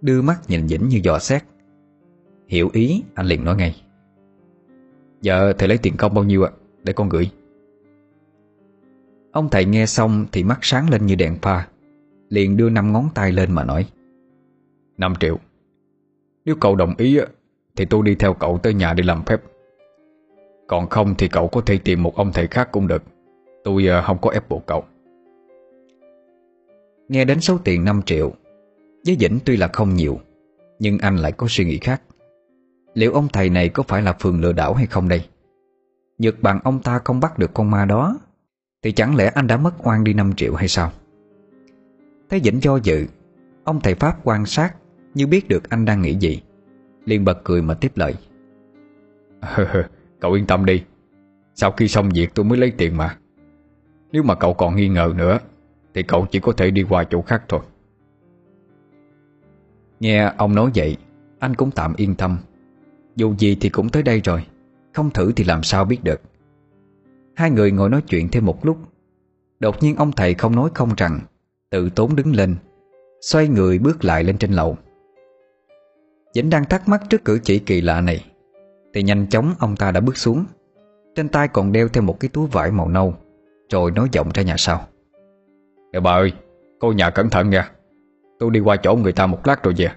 Đưa mắt nhìn dĩnh như dò xét. Hiểu ý, anh liền nói ngay. Dạ thầy lấy tiền công bao nhiêu ạ? Để con gửi. Ông thầy nghe xong thì mắt sáng lên như đèn pha, Liền đưa năm ngón tay lên mà nói 5 triệu. Nếu cậu đồng ý Thì tôi đi theo cậu tới nhà để làm phép. Còn không thì cậu có thể tìm một ông thầy khác cũng được. Tôi ờ, không có ép buộc cậu. Nghe đến số tiền 5 triệu, Với Vĩnh tuy là không nhiều, Nhưng anh lại có suy nghĩ khác. Liệu ông thầy này có phải là phường lừa đảo hay không đây? Nhược bằng ông ta không bắt được con ma đó Thì chẳng lẽ anh đã mất oan đi 5 triệu hay sao? Thấy Vĩnh do dự Ông thầy Pháp quan sát Như biết được anh đang nghĩ gì liền bật cười mà tiếp lời. Cậu yên tâm đi Sau khi xong việc tôi mới lấy tiền mà. Nếu mà cậu còn nghi ngờ nữa Thì cậu chỉ có thể đi qua chỗ khác thôi. Nghe ông nói vậy Anh cũng tạm yên tâm. Dù gì thì cũng tới đây rồi Không thử thì làm sao biết được. Hai người ngồi nói chuyện thêm một lúc. Đột nhiên ông thầy không nói không rằng Tự tốn đứng lên Xoay người bước lại lên trên lầu. Vĩnh đang thắc mắc trước cử chỉ kỳ lạ này Thì nhanh chóng ông ta đã bước xuống. Trên tay còn đeo thêm một cái túi vải màu nâu Rồi nói giọng ra nhà sau. Nè bà ơi Cô nhà cẩn thận nha. Tôi đi qua chỗ người ta một lát rồi về.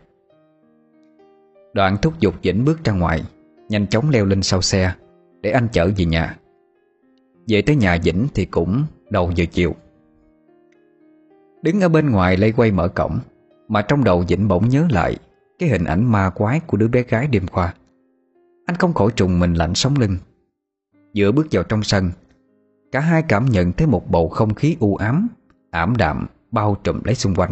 Đoạn thúc giục Vĩnh bước ra ngoài Nhanh chóng leo lên sau xe, Để anh chở về nhà. Về tới nhà Vĩnh thì cũng đầu giờ chiều. Đứng ở bên ngoài lây quay mở cổng, Mà trong đầu Vĩnh bỗng nhớ lại Cái hình ảnh ma quái của đứa bé gái đêm qua. Anh không khỏi trùng mình lạnh sống lưng. Giữa bước vào trong sân, Cả hai cảm nhận thấy một bầu không khí u ám, Ảm đạm bao trùm lấy xung quanh.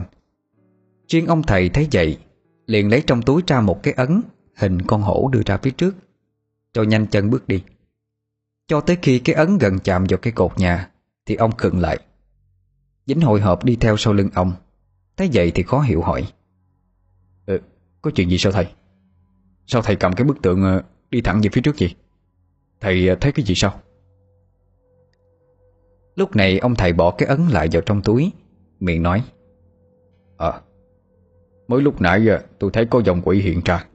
Riêng ông thầy thấy vậy, Liền lấy trong túi ra một cái ấn Hình con hổ đưa ra phía trước. Rồi nhanh chân bước đi. Cho tới khi cái ấn gần chạm vào cái cột nhà Thì ông khựng lại. Dính hồi hộp đi theo sau lưng ông. Thấy vậy thì khó hiểu hỏi. Ừ, Có chuyện gì sao thầy? Sao thầy cầm cái bức tượng ờ, Đi thẳng về phía trước vậy? Thầy ờ, thấy cái gì sao? Lúc này ông thầy bỏ cái ấn lại vào trong túi Miệng nói. Ờ Mới lúc nãy giờ tôi thấy có dòng quỷ hiện ra.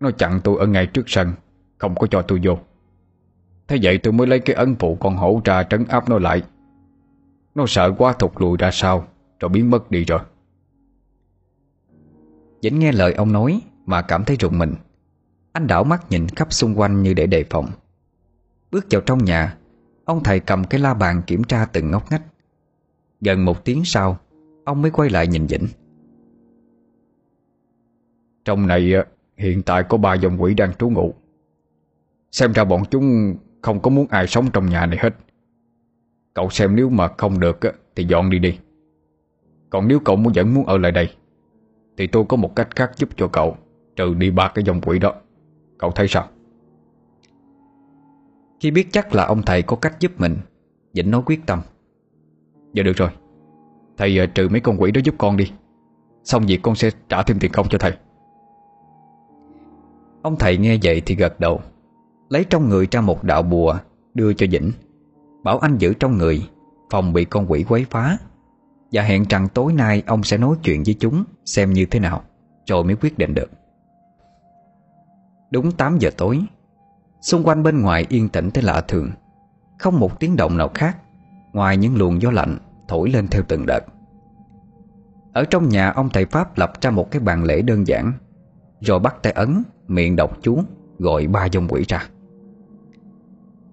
Nó chặn tôi ở ngay trước sân. Không có cho tôi vô. Thế vậy tôi mới lấy cái ấn phụ con hổ ra trấn áp nó lại. Nó sợ quá thụt lùi ra sau, Rồi biến mất đi rồi. Dĩnh nghe lời ông nói Mà cảm thấy rụng mình. Anh đảo mắt nhìn khắp xung quanh như để đề phòng. Bước vào trong nhà, Ông thầy cầm cái la bàn kiểm tra từng ngóc ngách. Gần một tiếng sau, Ông mới quay lại nhìn Dĩnh. Trong này hiện tại có ba dòng quỷ đang trú ngụ. Xem ra bọn chúng không có muốn ai sống trong nhà này hết. Cậu xem nếu mà không được Thì dọn đi đi. Còn nếu cậu muốn vẫn muốn ở lại đây, Thì tôi có một cách khác giúp cho cậu, Trừ đi ba cái dòng quỷ đó. Cậu thấy sao? Khi biết chắc là ông thầy có cách giúp mình, Vĩnh nói quyết tâm. Dạ được rồi. Thầy ờ, trừ mấy con quỷ đó giúp con đi. Xong việc con sẽ trả thêm tiền công cho thầy. Ông thầy nghe vậy thì gật đầu. Lấy trong người ra một đạo bùa Đưa cho Vĩnh. Bảo anh giữ trong người, Phòng bị con quỷ quấy phá. Và hẹn rằng tối nay ông sẽ nói chuyện với chúng Xem như thế nào, Rồi mới quyết định được. Đúng 8 giờ tối, Xung quanh bên ngoài yên tĩnh tới lạ thường. Không một tiếng động nào khác, Ngoài những luồng gió lạnh Thổi lên theo từng đợt. Ở trong nhà ông thầy Pháp lập ra một cái bàn lễ đơn giản, Rồi bắt tay ấn Miệng đọc chú, Gọi ba dòng quỷ ra.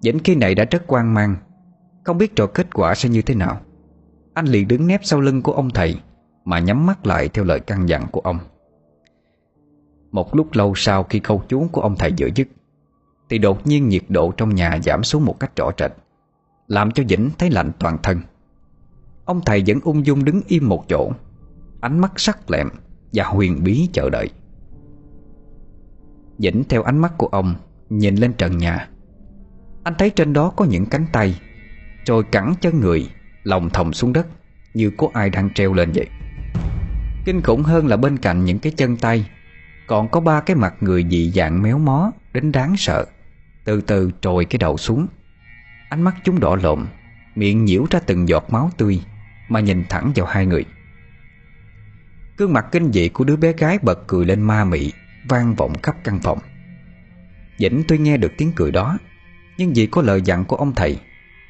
Dĩnh khi này đã rất quan mang. Không biết trò kết quả sẽ như thế nào. Anh liền đứng nép sau lưng của ông thầy, Mà nhắm mắt lại theo lời căn dặn của ông. Một lúc lâu sau khi câu chú của ông thầy giữa dứt, Thì đột nhiên nhiệt độ trong nhà giảm xuống một cách rõ rệt, Làm cho dĩnh thấy lạnh toàn thân. Ông thầy vẫn ung dung đứng im một chỗ, Ánh mắt sắc lẹm Và huyền bí chờ đợi. Dĩnh theo ánh mắt của ông Nhìn lên trần nhà anh thấy trên đó có những cánh tay rồi cẳng chân người, Lòng thòng xuống đất, Như có ai đang treo lên vậy. Kinh khủng hơn là bên cạnh những cái chân tay, Còn có ba cái mặt người dị dạng méo mó, Đến đáng sợ. Từ từ trồi cái đầu xuống. Ánh mắt chúng đỏ lộn Miệng nhiễu ra từng giọt máu tươi, Mà nhìn thẳng vào hai người. Cương mặt kinh dị của đứa bé gái bật cười lên ma mị, Vang vọng khắp căn phòng. Dĩnh tuy nghe được tiếng cười đó nhưng vì có lời dặn của ông thầy,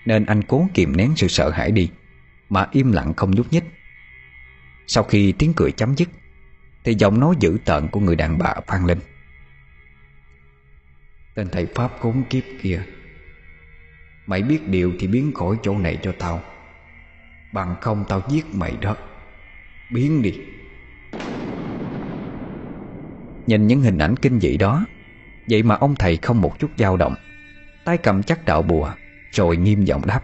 nên anh cố kìm nén sự sợ hãi đi, Mà im lặng không nhúc nhích. Sau khi tiếng cười chấm dứt, Thì giọng nói dữ tợn của người đàn bà vang lên. Tên thầy Pháp khốn kiếp kia, Mày biết điều thì biến khỏi chỗ này cho tao. Bằng không tao giết mày đó. Biến đi. Nhìn những hình ảnh kinh dị đó, Vậy mà ông thầy không một chút dao động. Tay cầm chắc đạo bùa, Rồi nghiêm giọng đáp.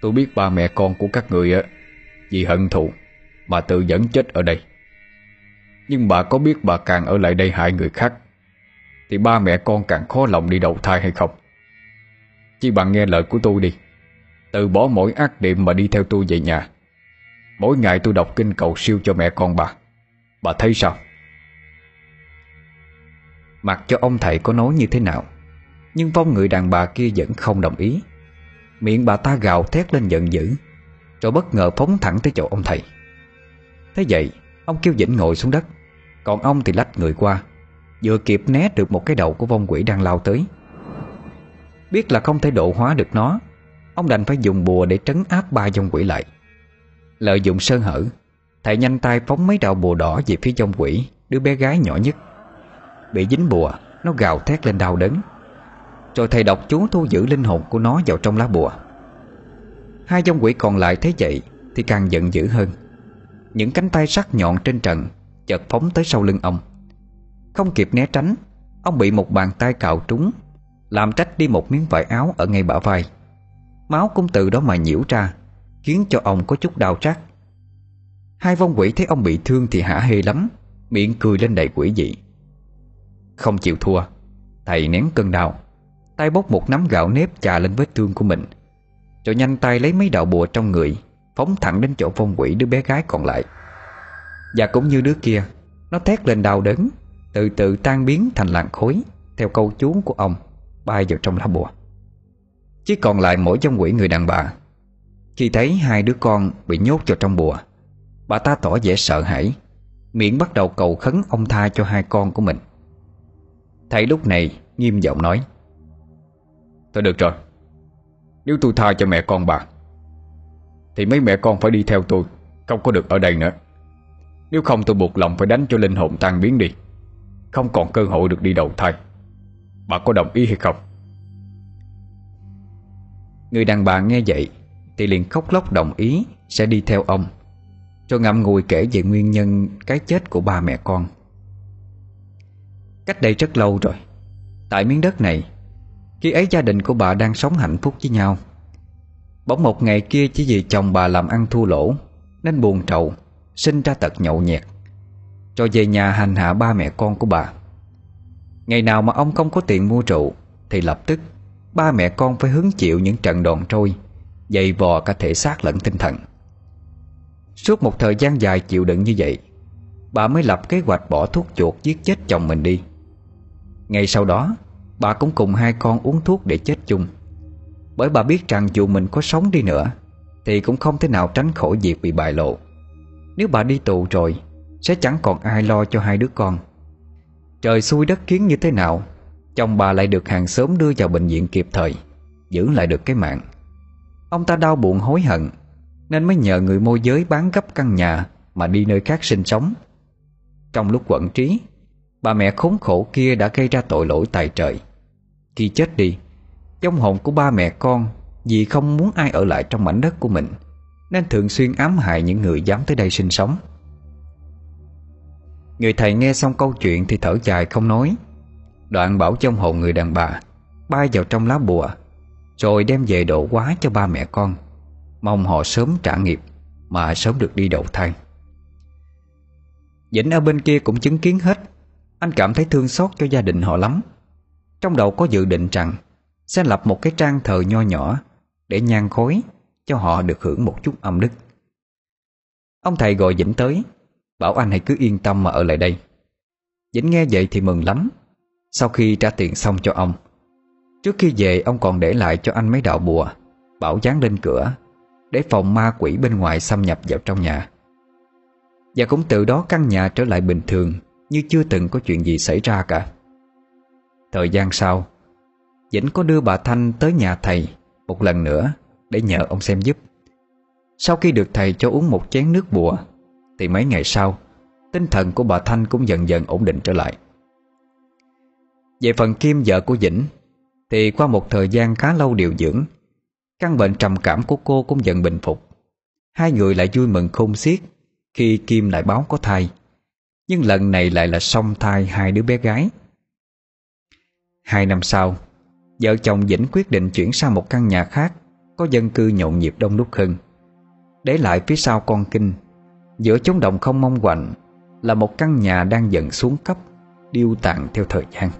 Tôi biết ba mẹ con của các người á, Vì hận thù Mà tự dẫn chết ở đây. Nhưng bà có biết bà càng ở lại đây hại người khác, Thì ba mẹ con càng khó lòng đi đầu thai hay không? Chỉ bằng nghe lời của tôi đi, Từ bỏ mỗi ác niệm mà đi theo tôi về nhà. Mỗi ngày tôi đọc kinh cầu siêu cho mẹ con bà Bà thấy sao? Mặc cho ông thầy có nói như thế nào, Nhưng vong người đàn bà kia vẫn không đồng ý. Miệng bà ta gào thét lên giận dữ, Rồi bất ngờ phóng thẳng tới chỗ ông thầy. Thế vậy, Ông kêu Vĩnh ngồi xuống đất, Còn ông thì lách người qua, Vừa kịp né được một cái đầu của vong quỷ đang lao tới. Biết là không thể độ hóa được nó, Ông đành phải dùng bùa để trấn áp ba vong quỷ lại. Lợi dụng sơ hở, Thầy nhanh tay phóng mấy đạo bùa đỏ về phía vong quỷ, Đứa bé gái nhỏ nhất. Bị dính bùa, Nó gào thét lên đau đớn. Rồi thầy đọc chú thu giữ linh hồn của nó vào trong lá bùa. Hai dòng quỷ còn lại thấy vậy Thì càng giận dữ hơn. Những cánh tay sắc nhọn trên trần Chợt phóng tới sau lưng ông. Không kịp né tránh, Ông bị một bàn tay cào trúng, Làm trách đi một miếng vải áo ở ngay bả vai. Máu cũng từ đó mà nhiễu ra, Khiến cho ông có chút đau trát Hai vong quỷ thấy ông bị thương thì hả hê lắm, Miệng cười lên đầy quỷ dị. Không chịu thua. Thầy nén cơn đau, Tay bốc một nắm gạo nếp chà lên vết thương của mình. Rồi nhanh tay lấy mấy đạo bùa trong người, Phóng thẳng đến chỗ phong quỷ đứa bé gái còn lại. Và cũng như đứa kia, Nó thét lên đau đớn, Từ từ tan biến thành làn khối Theo câu chú của ông, Bay vào trong lá bùa. Chỉ còn lại mỗi trong quỷ người đàn bà. Khi thấy hai đứa con bị nhốt vào trong bùa, Bà ta tỏ vẻ sợ hãi. Miệng bắt đầu cầu khấn ông tha cho hai con của mình. Thầy lúc này, nghiêm giọng nói. Thôi được rồi. Nếu tôi tha cho mẹ con bà, Thì mấy mẹ con phải đi theo tôi. Không có được ở đây nữa. Nếu không tôi buộc lòng phải đánh cho linh hồn tan biến đi. Không còn cơ hội được đi đầu thai. Bà có đồng ý hay không? Người đàn bà nghe vậy, Thì liền khóc lóc đồng ý Sẽ đi theo ông Rồi ngậm ngùi kể về nguyên nhân Cái chết của ba mẹ con. Cách đây rất lâu rồi. Tại miếng đất này, Khi ấy gia đình của bà đang sống hạnh phúc với nhau. Bỗng một ngày kia chỉ vì chồng bà làm ăn thua lỗ, Nên buồn trầu, Sinh ra tật nhậu nhẹt Rồi về nhà hành hạ ba mẹ con của bà. Ngày nào mà ông không có tiền mua rượu, Thì lập tức Ba mẹ con phải hứng chịu những trận đòn trôi, Dày vò cả thể xác lẫn tinh thần. Suốt một thời gian dài chịu đựng như vậy, Bà mới lập kế hoạch bỏ thuốc chuột giết chết chồng mình đi. Ngay sau đó, Bà cũng cùng hai con uống thuốc để chết chung. Bởi bà biết rằng dù mình có sống đi nữa, Thì cũng không thể nào tránh khỏi việc bị bại lộ. Nếu bà đi tù rồi, Sẽ chẳng còn ai lo cho hai đứa con. Trời xui đất kiến như thế nào, Chồng bà lại được hàng xóm đưa vào bệnh viện kịp thời, Giữ lại được cái mạng. Ông ta đau buồn hối hận, Nên mới nhờ người môi giới bán gấp căn nhà Mà đi nơi khác sinh sống. Trong lúc quẩn trí Bà mẹ khốn khổ kia đã gây ra tội lỗi tài trời. Khi chết đi, Trong hồn của ba mẹ con, Vì không muốn ai ở lại trong mảnh đất của mình, Nên thường xuyên ám hại những người dám tới đây sinh sống. Người thầy nghe xong câu chuyện thì thở dài không nói. Đoạn bảo trong hồn người đàn bà, Bay vào trong lá bùa, Rồi đem về độ quá cho ba mẹ con. Mong họ sớm trả nghiệp, Mà sớm được đi đầu thai Vĩnh ở bên kia cũng chứng kiến hết. Anh cảm thấy thương xót cho gia đình họ lắm. Trong đầu có dự định rằng Sẽ lập một cái trang thờ nho nhỏ Để nhan khối Cho họ được hưởng một chút âm đức. Ông thầy gọi Vĩnh tới, Bảo anh hãy cứ yên tâm mà ở lại đây. Vĩnh nghe vậy thì mừng lắm. Sau khi trả tiền xong cho ông, Trước khi về ông còn để lại cho anh mấy đạo bùa, Bảo dán lên cửa Để phòng ma quỷ bên ngoài xâm nhập vào trong nhà. Và cũng từ đó căn nhà trở lại bình thường như chưa từng có chuyện gì xảy ra cả. Thời gian sau, Vĩnh có đưa bà Thanh tới nhà thầy Một lần nữa Để nhờ ông xem giúp. Sau khi được thầy cho uống một chén nước bùa, Thì mấy ngày sau, Tinh thần của bà Thanh cũng dần dần ổn định trở lại. Về phần Kim vợ của Vĩnh, Thì qua một thời gian khá lâu điều dưỡng, Căn bệnh trầm cảm của cô cũng dần bình phục. Hai người lại vui mừng khôn xiết Khi Kim lại báo có thai. Nhưng lần này lại là song thai hai đứa bé gái. Hai năm sau, Vợ chồng Vĩnh quyết định chuyển sang một căn nhà khác, Có dân cư nhộn nhịp đông đúc hơn. Để lại phía sau con kinh, Giữa chốn đồng không mong quạnh Là một căn nhà đang dần xuống cấp, Điêu tàn theo thời gian.